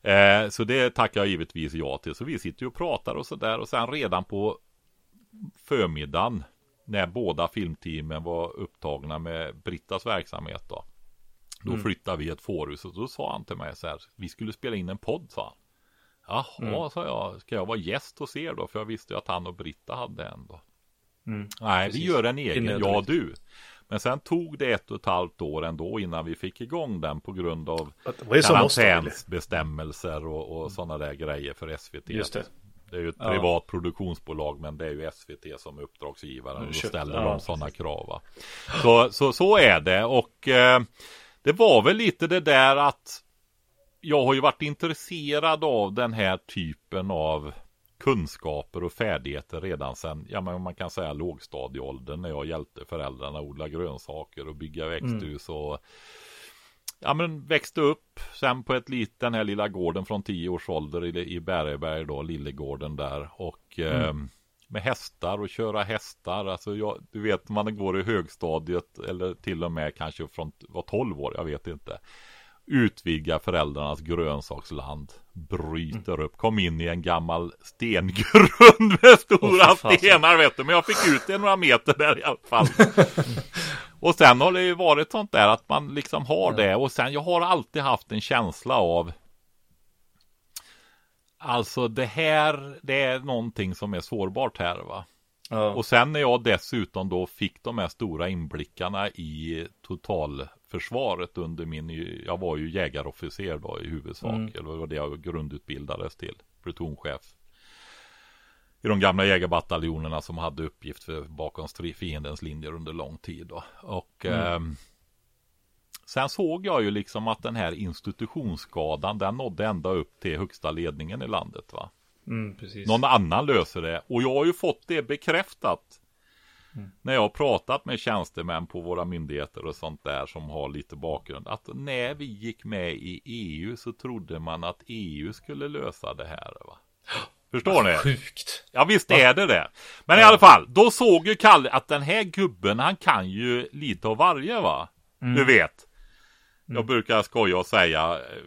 Eh, så det tackar jag givetvis ja till. Så vi sitter ju och pratar och sådär. Och sen redan på förmiddagen. När båda filmteamen var upptagna med Brittas verksamhet då. Då flyttade vi ett fårhus och då sa han till mig så här. Vi skulle spela in en podd sa han. Jaha, sa jag. Ska jag vara gäst hos er då? För jag visste ju att han och Britta hade en då. Mm. Nej, Precis. vi gör en egen, ja du. Men sen tog det ett och ett halvt år ändå innan vi fick igång den på grund av karantänsbestämmelser och, och sådana där grejer för SVT. Just det. Det är ju ett Ja. privat produktionsbolag men det är ju SVT som uppdragsgivare och då ställer ja, de sådana krav. Va? Så, så, så är det och eh, det var väl lite det där att jag har ju varit intresserad av den här typen av kunskaper och färdigheter redan sedan, ja men man kan säga lågstadieåldern när jag hjälpte föräldrarna odla grönsaker och bygga växthus och Ja men växte upp sen på ett litet, den här lilla gården från 10 års ålder i, i Bäreberg då, Lillegården där och eh, med hästar och köra hästar, alltså jag, du vet man går i högstadiet eller till och med kanske från, var 12 år, jag vet inte. Utvidga föräldrarnas grönsaksland bryter upp, kom in i en gammal stengrund med stora fasen. stenar vet du, men jag fick ut det några meter där i alla fall. och sen har det ju varit sånt där att man liksom har det. Och sen jag har alltid haft en känsla av Alltså det här, det är någonting som är sårbart här va. Ja. Och sen när jag dessutom då fick de här stora inblickarna i totalförsvaret under min, jag var ju jägarofficer då i huvudsak, Mm. eller det var det jag grundutbildades till, plutonchef. I de gamla jägarbataljonerna som hade uppgift för bakom fiendens linjer under lång tid då. Och ehm, Sen såg jag ju liksom att den här institutionsskadan den nådde ända upp till högsta ledningen i landet va. Mm. Någon annan löser det. Och jag har ju fått det bekräftat. När jag har pratat med tjänstemän på våra myndigheter och sånt där som har lite bakgrund. Att när vi gick med i EU så trodde man att EU skulle lösa det här. Va? Förstår ni? Sjukt. Ja visst är det det. Men i alla fall, då såg ju Kalle att den här gubben han kan ju lite av varje va. Du vet. Jag brukar skoja och säga. eh,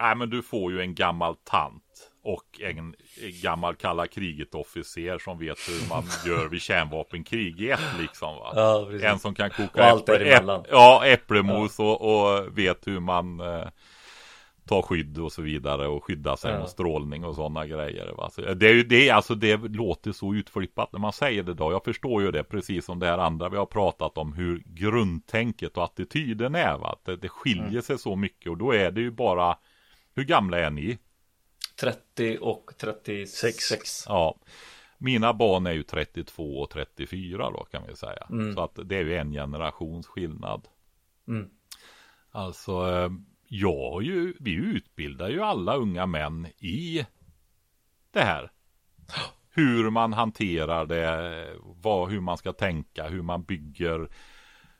Nej men du får ju en gammal tant. Och en gammal kalla kriget officer som vet hur man gör vid kärnvapenkrig i ett liksom va. Ja, en som kan koka äpple, äpp, ja, äpplemos Och, och vet hur man eh, tar skydd och så vidare och skydda sig Ja. mot strålning och sådana grejer. Va? Så det är ju det, alltså det låter så utflippat när man säger det då. Jag förstår ju det precis som det här andra vi har pratat om hur grundtänket och attityden är. Va? Att det, det skiljer Mm. sig så mycket och då är det ju bara Hur gamla är ni? 30 och 36. Ja Mina barn är ju 32 och 34 då kan vi säga. Mm. Så att det är ju en generations skillnad. Mm. Alltså, eh, jag har ju, vi utbildar ju alla unga män i det här. hur man hanterar det, vad, hur man ska tänka, hur man bygger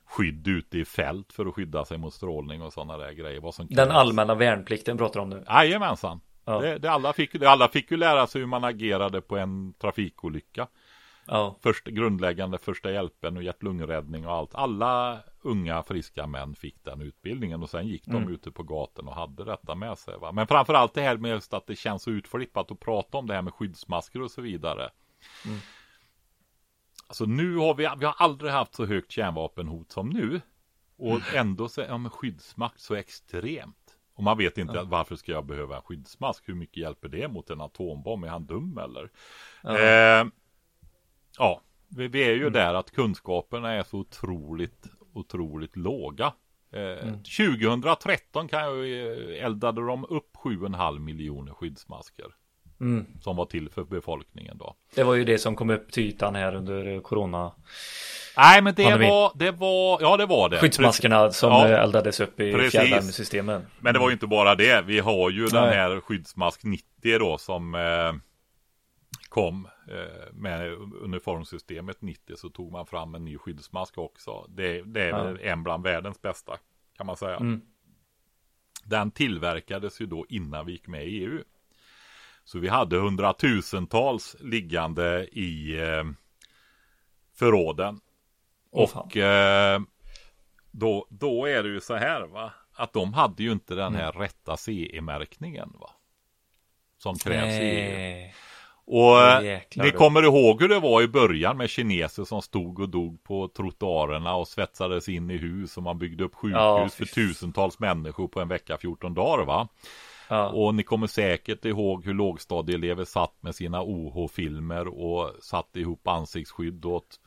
skydd ute i fält för att skydda sig mot strålning och sådana där grejer. Vad som Den allmänna värnplikten pratar du om nu. Jajamensan. Ja. Det, det alla, fick, det alla fick ju lära sig hur man agerade på en trafikolycka. Ja. Först, grundläggande första hjälpen och hjärt-lungräddning och allt. Alla unga friska män fick den utbildningen och sen gick de Mm. ute på gatorna och hade detta med sig. Va? Men framförallt det här med just att det känns så utflippat att prata om det här med skyddsmasker och så vidare. Mm. Alltså nu har vi, vi har aldrig haft så högt kärnvapenhot som nu. Och Mm. ändå så är ja, skyddsmakt så extremt. Och man vet inte varför ska jag behöva en skyddsmask? Hur mycket hjälper det mot en atombomb? Är han dum eller? Ja. Eh, ja, vi, vi är ju där att kunskaperna är så otroligt, otroligt låga. Eh, 2013 kan jag, eh, eldade de upp 7,5 miljoner skyddsmasker. Mm. Som var till för befolkningen då. Det var ju det som kom upp till ytan här under corona. Nej men det Pandemi. var, det var, ja det var det. Skyddsmaskerna som Ja. eh, eldades upp i Precis. fjärrvärmesystemen. Men det var ju inte bara det. Vi har ju den Nej. här skyddsmask 90 då som eh, kom med uniformsystemet 90 så tog man fram en ny skyddsmask också. Det, det är Ja. en bland världens bästa kan man säga. Mm. Den tillverkades ju då innan vi gick med i EU. Så vi hade hundratusentals liggande i eh, förråden. Fan. och eh, då, då är det ju så här va. Att de hade ju inte den Mm. här rätta CE-märkningen va. Som krävs i EU. Och jäklar ni kommer ihåg hur det var i början med kineser som stod och dog på trottoarerna och svetsades in i hus och man byggde upp sjukhus Ja, för tusentals människor på en vecka, 14 dagar va. Ja. Och ni kommer säkert ihåg hur lågstadieelever satt med sina OH-filmer och satte ihop ansiktsskydd åt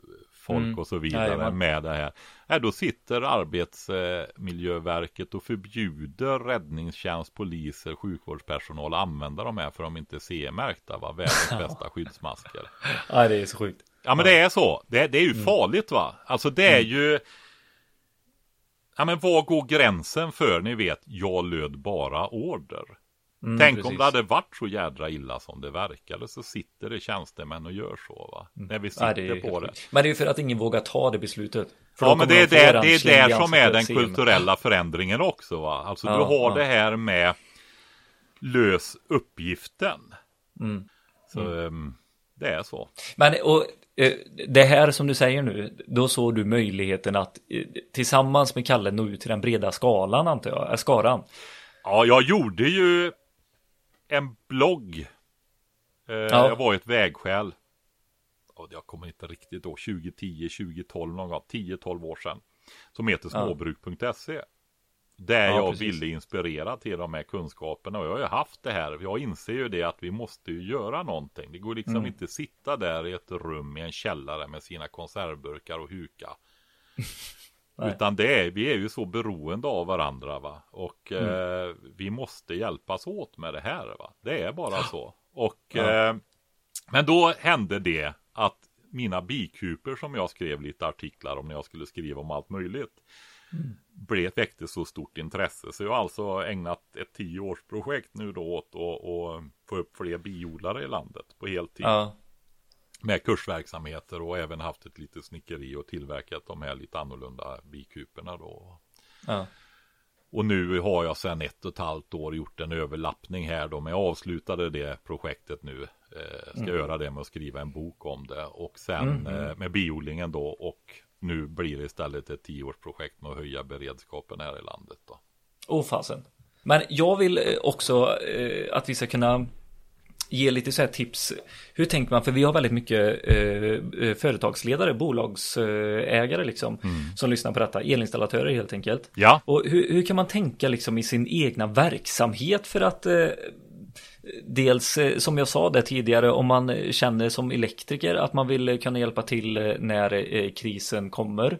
folk Mm. och så vidare Jajamän. med det här. Äh, då sitter Arbetsmiljöverket och förbjuder räddningstjänst, poliser, sjukvårdspersonal att använda de här för de inte är CE-märkta, va? Världens bästa skyddsmasker. Nej, det är så sjukt. Ja men det är så. Det, det är ju Mm. farligt va. Alltså det är ju. Ja men var går gränsen för ni vet jag löd bara order. Mm, Tänk om precis. det hade varit så jädra illa som det verkade så sitter det tjänstemän och gör så va. När vi sitter Nej, det på det. Men det är ju för att ingen vågar ta det beslutet. För Ja men det är de få där, den det är där som är den kulturella förändringen också va. Alltså Ja, du har ja. det här med lös uppgiften. Mm. Så ehm, det är så. Men och, eh, det här som du säger nu, då såg du möjligheten att eh, tillsammans med Kalle nå ut till den breda skalan antar jag, äh, skaran. Ja, jag gjorde ju en blogg. Eh, Jag var i ett vägskäl. Och jag kommer inte riktigt då, 2010, 2012 någon gång, 10-12 år sedan. Som heter Ja. småbruk.se. Där Ja, jag precis. ville inspirera till de här kunskaperna. Och jag har ju haft det här. Jag inser ju det att vi måste ju göra någonting. Det går liksom Mm. inte sitta där i ett rum i en källare med sina konservburkar och huka. Nej. Utan det är, vi är ju så beroende av varandra va. Och Mm. eh, vi måste hjälpas åt med det här va. Det är bara så. Och Ja. eh, Men då hände det att mina bikuper som jag skrev lite artiklar om när jag skulle skriva om allt möjligt. Mm. Blev, väckte så stort intresse. Så jag har alltså ägnat ett tioårsprojekt nu då åt att och få upp fler biodlare i landet på heltid Ja, med kursverksamheter och även haft ett litet snickeri och tillverkat de här lite annorlunda bikuperna då. ja, Och nu har jag sedan ett och ett halvt år gjort en överlappning här då, men jag avslutade det projektet nu. Eh, ska göra det med att skriva en bok om det och sen eh, med biodlingen då och nu blir det istället ett tioårsprojekt med att höja beredskapen här i landet då. Åh fasen. Men jag vill eh, också eh, att vi ska kunna ge lite så här tips. Hur tänker man? För vi har väldigt mycket eh, eh, företagsledare, bolagsägare liksom, som lyssnar på detta. Elinstallatörer helt enkelt. Ja, Och hur, hur kan man tänka liksom i sin egna verksamhet för att eh, Dels eh, som jag sa där tidigare om man känner som elektriker att man vill kunna hjälpa till eh, när krisen kommer.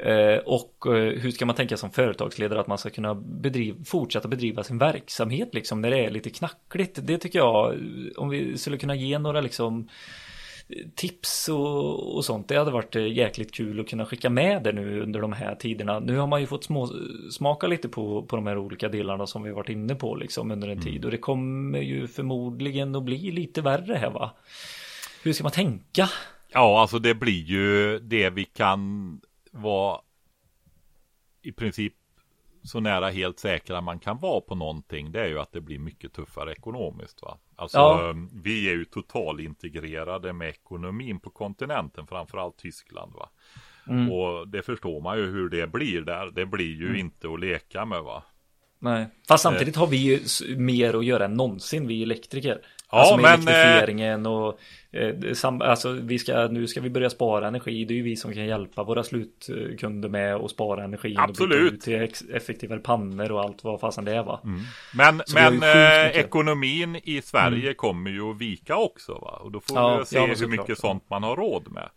Eh, Och eh, hur ska man tänka som företagsledare att man ska kunna bedriva, fortsätta bedriva sin verksamhet liksom när det är lite knackligt. Det tycker jag eh, om vi skulle kunna ge några liksom tips och, och sånt. Det hade varit jäkligt kul att kunna skicka med det nu under de här tiderna. Nu har man ju fått små, smaka lite på, på de här olika delarna som vi varit inne på liksom under en tid och det kommer ju förmodligen att bli lite värre här va? hur ska man tänka? Ja, alltså det blir ju det vi kan vara i princip så nära helt säkra man kan vara på någonting. Det är ju att det blir mycket tuffare ekonomiskt. Va? Alltså Ja. vi är ju totalintegrerade med ekonomin på kontinenten, framförallt Tyskland. Va? Mm. Och det förstår man ju hur det blir där. Det blir ju inte att leka med va. Nej. Fast samtidigt har vi ju mer att göra än någonsin, vi elektriker. Ja, alltså med men, elektrifieringen och eh, sam, alltså vi ska, nu ska vi börja spara energi. Det är ju vi som kan hjälpa våra slutkunder med att spara energi. Och Absolut. ut till effektivare pannor och allt vad fasen det är va. Men, Så har men sjukt eh, ekonomin i Sverige kommer ju att vika också va. Och då får Ja, vi se ja, men hur mycket sånt man har råd med.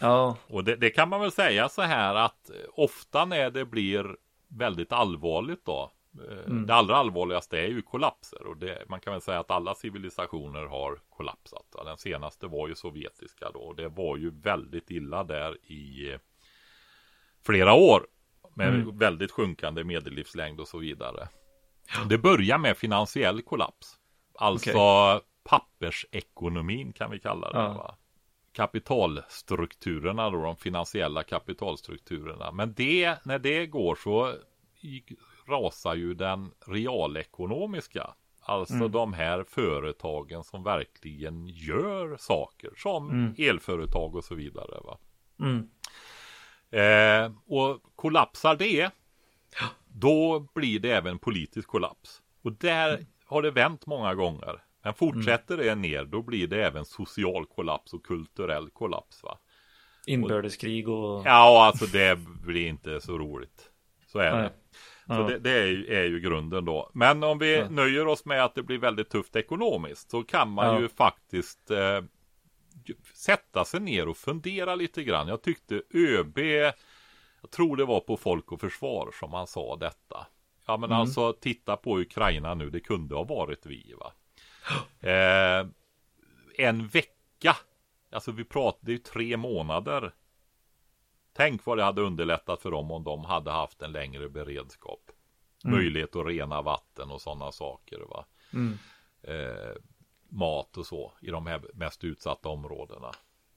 Ja, Och det, det kan man väl säga så här att eh, ofta när det blir väldigt allvarligt då. Eh, Det allra allvarligaste är ju kollapser och det, man kan väl säga att alla civilisationer har kollapsat. Den senaste var ju sovjetiska då och det var ju väldigt illa där i eh, flera år. Med väldigt sjunkande medellivslängd och så vidare. Det börjar med finansiell kollaps. Alltså pappersekonomin kan vi kalla det. Ja. Va? Kapitalstrukturerna då, de finansiella kapitalstrukturerna. Men det, när det går så rasar ju den realekonomiska. Alltså de här företagen som verkligen gör saker som elföretag och så vidare. Va? mm. Eh, och kollapsar det, då blir det även politisk kollaps. Och där har det vänt många gånger. Men fortsätter det ner, då blir det även social kollaps och kulturell kollaps. Va? inbördeskrig och... Ja, alltså det blir inte så roligt. Så är Nej. det. Så det, det är, ju, är ju grunden då. Men om vi Ja. nöjer oss med att det blir väldigt tufft ekonomiskt så kan man Ja. ju faktiskt eh, sätta sig ner och fundera lite grann. Jag tyckte ÖB, jag tror det var på Folk och Försvar som han sa detta. Ja men alltså titta på Ukraina nu, det kunde ha varit vi va. Eh, en vecka, alltså vi pratar, det är ju tre månader. Tänk vad det hade underlättat för dem om de hade haft en längre beredskap. Möjlighet att rena vatten och sådana saker. Va? Mm. Eh, mat och så i de här mest utsatta områdena.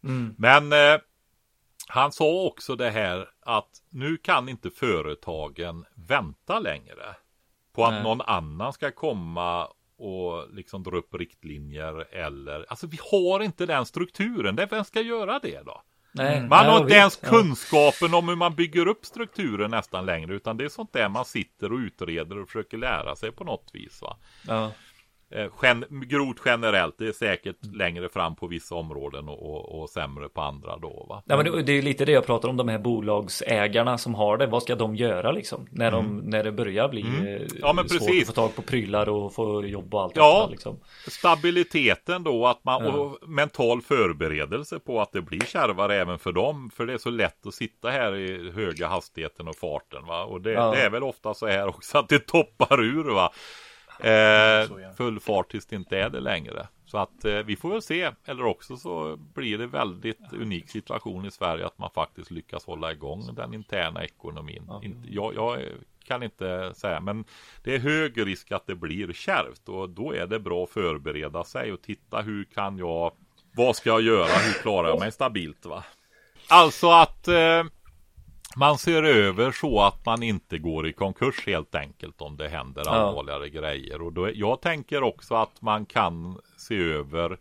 Mm. Men eh, han sa också det här att nu kan inte företagen vänta längre på att Nej. någon annan ska komma och liksom dra upp riktlinjer eller alltså vi har inte den strukturen. Vem ska göra det då? Nej, Man nej, har inte ens Ja. kunskapen om hur man bygger upp strukturen nästan längre utan det är sånt där man sitter och utreder och försöker lära sig på något vis va. Ja. Eh, gen, grovt generellt, det är säkert längre fram på vissa områden och, och, och sämre på andra då va. Ja, men det, det är lite det jag pratar om, de här bolagsägarna som har det. Vad ska de göra liksom? När, de, när det börjar bli eh, Mm. Ja, men svårt precis. att få tag på prylar och få jobb och allt Ja. detta, liksom. Stabiliteten då, att man, Ja. och mental förberedelse på att det blir kärvare även för dem. För det är så lätt att sitta här i höga hastigheten och farten va. Och det, Ja. det är väl ofta så här också att det toppar ur va. Eh, full fart tills det inte är det längre. Så att eh, vi får väl se. Eller också så blir det väldigt unik situation i Sverige att man faktiskt lyckas hålla igång den interna ekonomin. Inte, jag, jag kan inte säga, men det är hög risk att det blir kärvt och då är det bra att förbereda sig och titta hur kan jag, vad ska jag göra, hur klarar jag mig stabilt va? Alltså att eh, man ser över så att man inte går i konkurs helt enkelt om det händer Ja. allvarligare grejer. Och då, jag tänker också att man kan se över,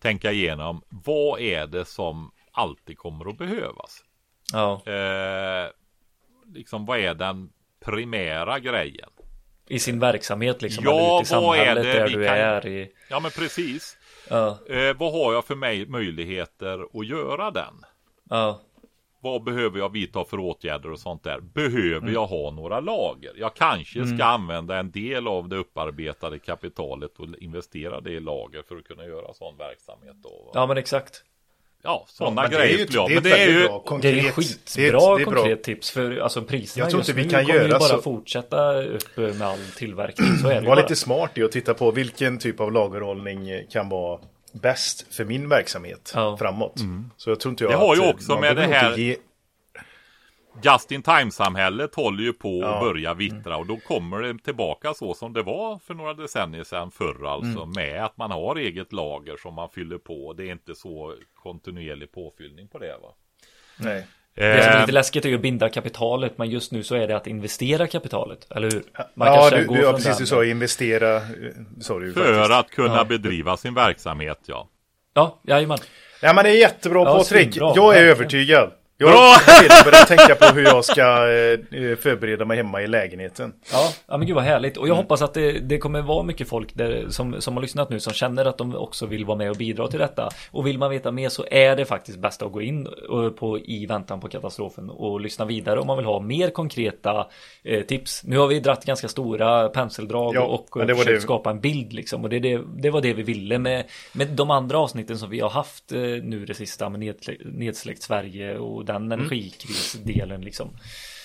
tänka igenom, vad är det som alltid kommer att behövas? Ja, Eh, liksom vad är den primära grejen? i sin verksamhet liksom. Ja, eller vad är det vi kan- är i. Ja men precis. Ja, Eh, vad har jag för mig möjligheter att göra den? ja, Vad behöver jag vidta för åtgärder och sånt där? Behöver Mm. jag ha några lager? Jag kanske ska använda en del av det upparbetade kapitalet och investera det i lager för att kunna göra sån verksamhet då. va? ja men exakt. Ja, sådana är grejer ju skulle jag. det är Men det är ju bra Det konkret. är det är skitbra det är bra. konkret tips för alltså priserna Jag tror just inte vi nu kan kommer ju göra bara så- fortsätta upp med all tillverkning. Så är det ju Var bara. lite smart i att titta på vilken typ av lagerhållning kan vara bäst för min verksamhet Ja. framåt. Så jag tror inte jag Det har ju att, eh, också man med behöver det här- inte Ge... Just in time-samhället håller ju på Ja. att börja vittra och då kommer det tillbaka så som det var för några decennier sedan förr alltså med att man har eget lager som man fyller på. Det är inte så kontinuerlig påfyllning på det va. Nej. Det som är Eh, lite läskigt är ju att binda kapitalet, men just nu så är det att investera kapitalet, eller hur? Man ja, kanske du, går du, ja, från precis. Du sa investera. eh, du för faktiskt. att kunna Ja. bedriva sin verksamhet ja. Ja, jajamän. Ja, men det är jättebra Ja, Patrik. Jag är övertygad. Jag har redan börjat tänka på hur jag ska eh, förbereda mig hemma i lägenheten. Ja, ja men gud vad härligt. Och jag hoppas att det, det kommer vara mycket folk där, som, som har lyssnat nu som känner att de också vill vara med och bidra till detta. Och vill man veta mer så är det faktiskt bäst att gå in eh, på i väntan på katastrofen och lyssna vidare om man vill ha mer konkreta eh, tips. Nu har vi dratt ganska stora penseldrag Ja, och eh, var försökt det- skapa en bild liksom. Och det, det, det var det vi ville med, med de andra avsnitten som vi har haft eh, nu det sista med nedsläckt Sverige och den Mm. energikrisdelen liksom.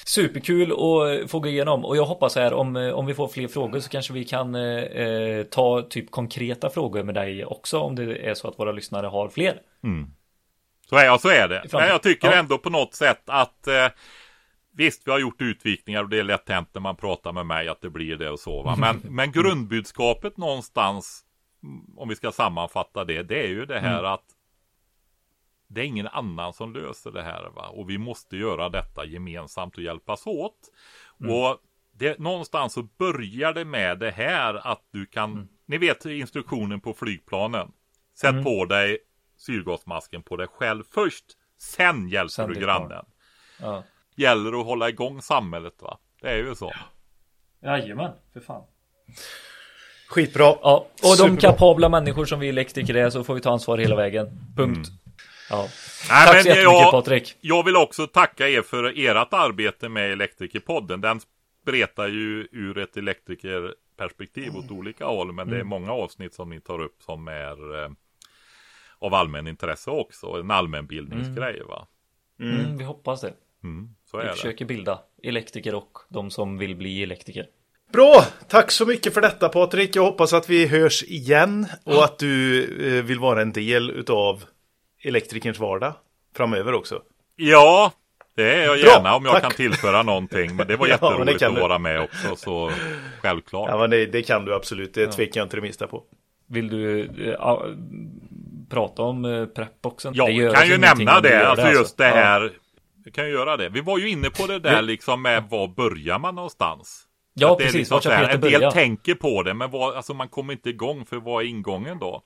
Superkul att få gå igenom och jag hoppas här om, eh, om vi får fler frågor så kanske vi kan eh, eh, ta typ konkreta frågor med dig också om det är så att våra lyssnare har fler. Så är, ja, så är det. Men jag tycker Ja. ändå på något sätt att eh, Visst, vi har gjort utvikningar och det är lätt hänt när man pratar med mig att det blir det och så. Va? Men, men grundbudskapet någonstans, mm, om vi ska sammanfatta det, det är ju det här att det är ingen annan som löser det här. Va? Och vi måste göra detta gemensamt och hjälpas åt. Och det, någonstans så börjar det med det här att du kan, ni vet instruktionen på flygplanen. Sätt på dig syrgasmasken på dig själv först. Sen hjälper Sen du grannen. Ja. Gäller att hålla igång samhället va. Det är ju så. Jajamän, för fan. Skitbra. Ja, och de Superbra. kapabla människor som vi elektriker är så får vi ta ansvar hela vägen. Punkt. Ja. Mm. Nej, Tack men så jättemycket jag- Patrik. Jag vill också tacka er för ert arbete med Elektrikerpodden. Den spretar ju ur ett elektrikerperspektiv åt olika håll. Men det är många avsnitt som ni tar upp som är eh, av allmän intresse också. En allmänbildningsgrej va. Mm, vi hoppas det. Mm, så Vi är det. försöker bilda elektriker och de som vill bli elektriker. Bra! Tack så mycket för detta Patrik. Jag hoppas att vi hörs igen och att du eh, vill vara en del utav elektrikerns vardag framöver också. Ja, det är jag Bra, gärna om jag tack. kan tillföra någonting. Men det var Ja, men det jätteroligt kan att vara med också. Så självklart. Ja, men det, det kan du absolut. Det tvekar jag inte det minsta på. Vill du ja, prata om eh, preppboxen? Ja, Det gör kan ju nämna det. Alltså just det Ja. här. Vi kan ju göra det. Vi var ju inne på det där liksom med var börjar man någonstans? Ja, Att det är precis. liksom så här, En del börja? tänker på det, men vad, alltså man kommer inte igång för vad är ingången då?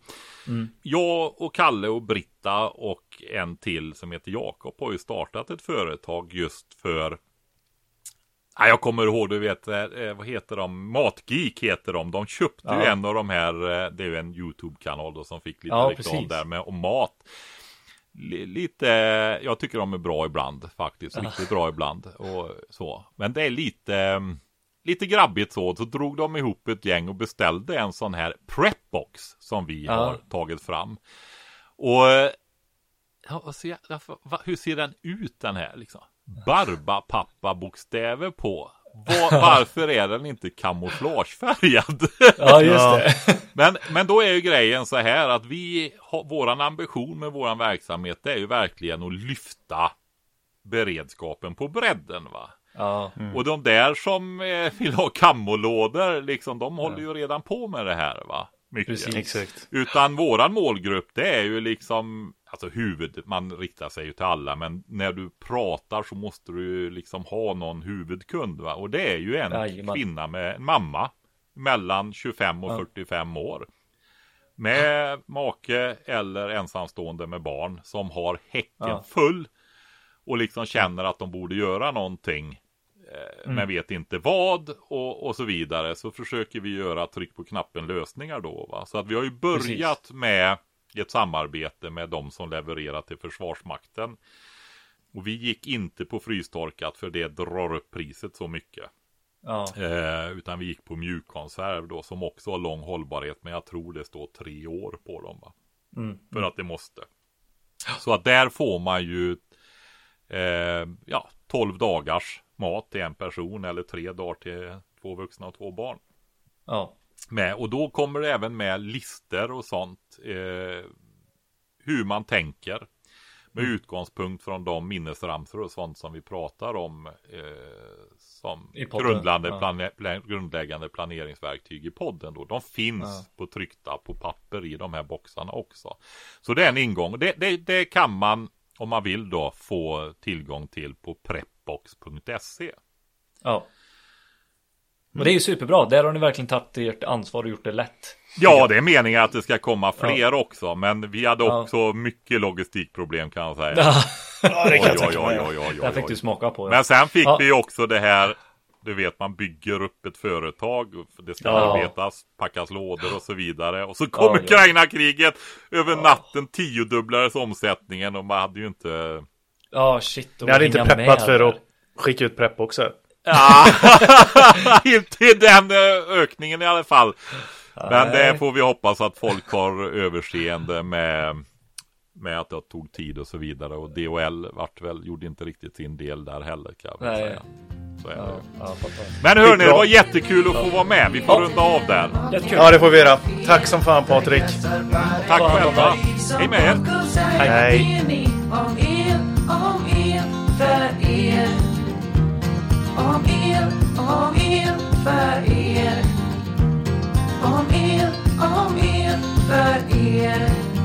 Mm. Jag och Kalle och Britta och en till som heter Jakob har ju startat ett företag just för Ja, jag kommer ihåg, du vet, eh, vad heter de? Matgeek heter de. De köpte ju Ja. en av de här, eh, det är ju en YouTube-kanal då som fick lite Ja, reklam precis. där med om mat. Li- Lite, jag tycker de är bra ibland faktiskt, riktigt bra ibland och så. Men det är lite, mm, lite grabbigt så, så drog de ihop ett gäng och beställde en sån här prepbox som vi Ja. har tagit fram. Och Ja, hur ser den ut den här liksom? Barbapappa-bokstäver på. Var, varför är den inte kamouflagefärgad? Ja, just det. men, men då är ju grejen så här att vi våran ambition med våran verksamhet det är ju verkligen att lyfta beredskapen på bredden va. Ja, Och de där som eh, vill ha kamolådor liksom, de håller ju redan på med det här va. Mycket. Precis. Exakt. Utan våran målgrupp det är ju liksom Alltså huvud, man riktar sig ju till alla men när du pratar så måste du ju liksom ha någon huvudkund va Och det är ju en Jajamän. kvinna med en mamma Mellan 25 och Ja. 45 år Med make eller ensamstående med barn som har häcken Ja. full Och liksom känner att de borde göra någonting Mm. Men vet inte vad och, och så vidare. Så försöker vi göra tryck på knappen lösningar då va. Så att vi har ju börjat med ett samarbete med de som levererar till Försvarsmakten. Och vi gick inte på frystorkat för det drar upp priset så mycket. Ja, eh, Utan vi gick på mjukkonserv då som också har lång hållbarhet Men jag tror det står tre år på dem va. Mm. för att det måste. Så att där får man ju eh, ja, 12 dagars mat till en person eller tre dagar till två vuxna och två barn. ja, Med. Och då kommer det även med lister och sånt. Eh, hur man tänker. med utgångspunkt från de minnesramsor och sånt som vi pratar om eh, som grundläggande, ja. plane, pla- grundläggande planeringsverktyg i podden. Då. De finns på tryckta på papper i de här boxarna också. Så det är en ingång. Det, det, det kan man, om man vill då, få tillgång till på prepbox.se. Ja. Och det är ju superbra. Där har ni verkligen tagit ert ansvar och gjort det lätt. Ja, det är meningen att det ska komma fler också, men vi hade Ja. också mycket logistikproblem kan jag säga. Ja, det kan Oj, jag tänka mig. oj, oj, fick du smaka på. Men sen fick Ja. vi också det här, du vet man bygger upp ett företag, det ska Ja. arbetas, packas lådor och så vidare. Och så kom Ja, ja. Ukraina-kriget, över natten tiodubblades omsättningen och man hade ju inte... Ja, shit. och Ni hade inte preppat för att skicka ut prepp också. Ja, inte den eh, ökningen i alla fall. Men det får vi hoppas att folk har överseende med med att det tog tid och så vidare och DHL vart väl, gjorde inte riktigt sin del där heller kan jag Nej. säga. Så är det. Ja, ja, fattar. Men hörni, det var jättekul att få vara med. Vi får Ja. runda av där. Ja, det får vi göra. Tack som fan Patrik. Tack själva. Hej med er. Hej. Er, om el för er. Om el, om el för er. Om er, om el för er.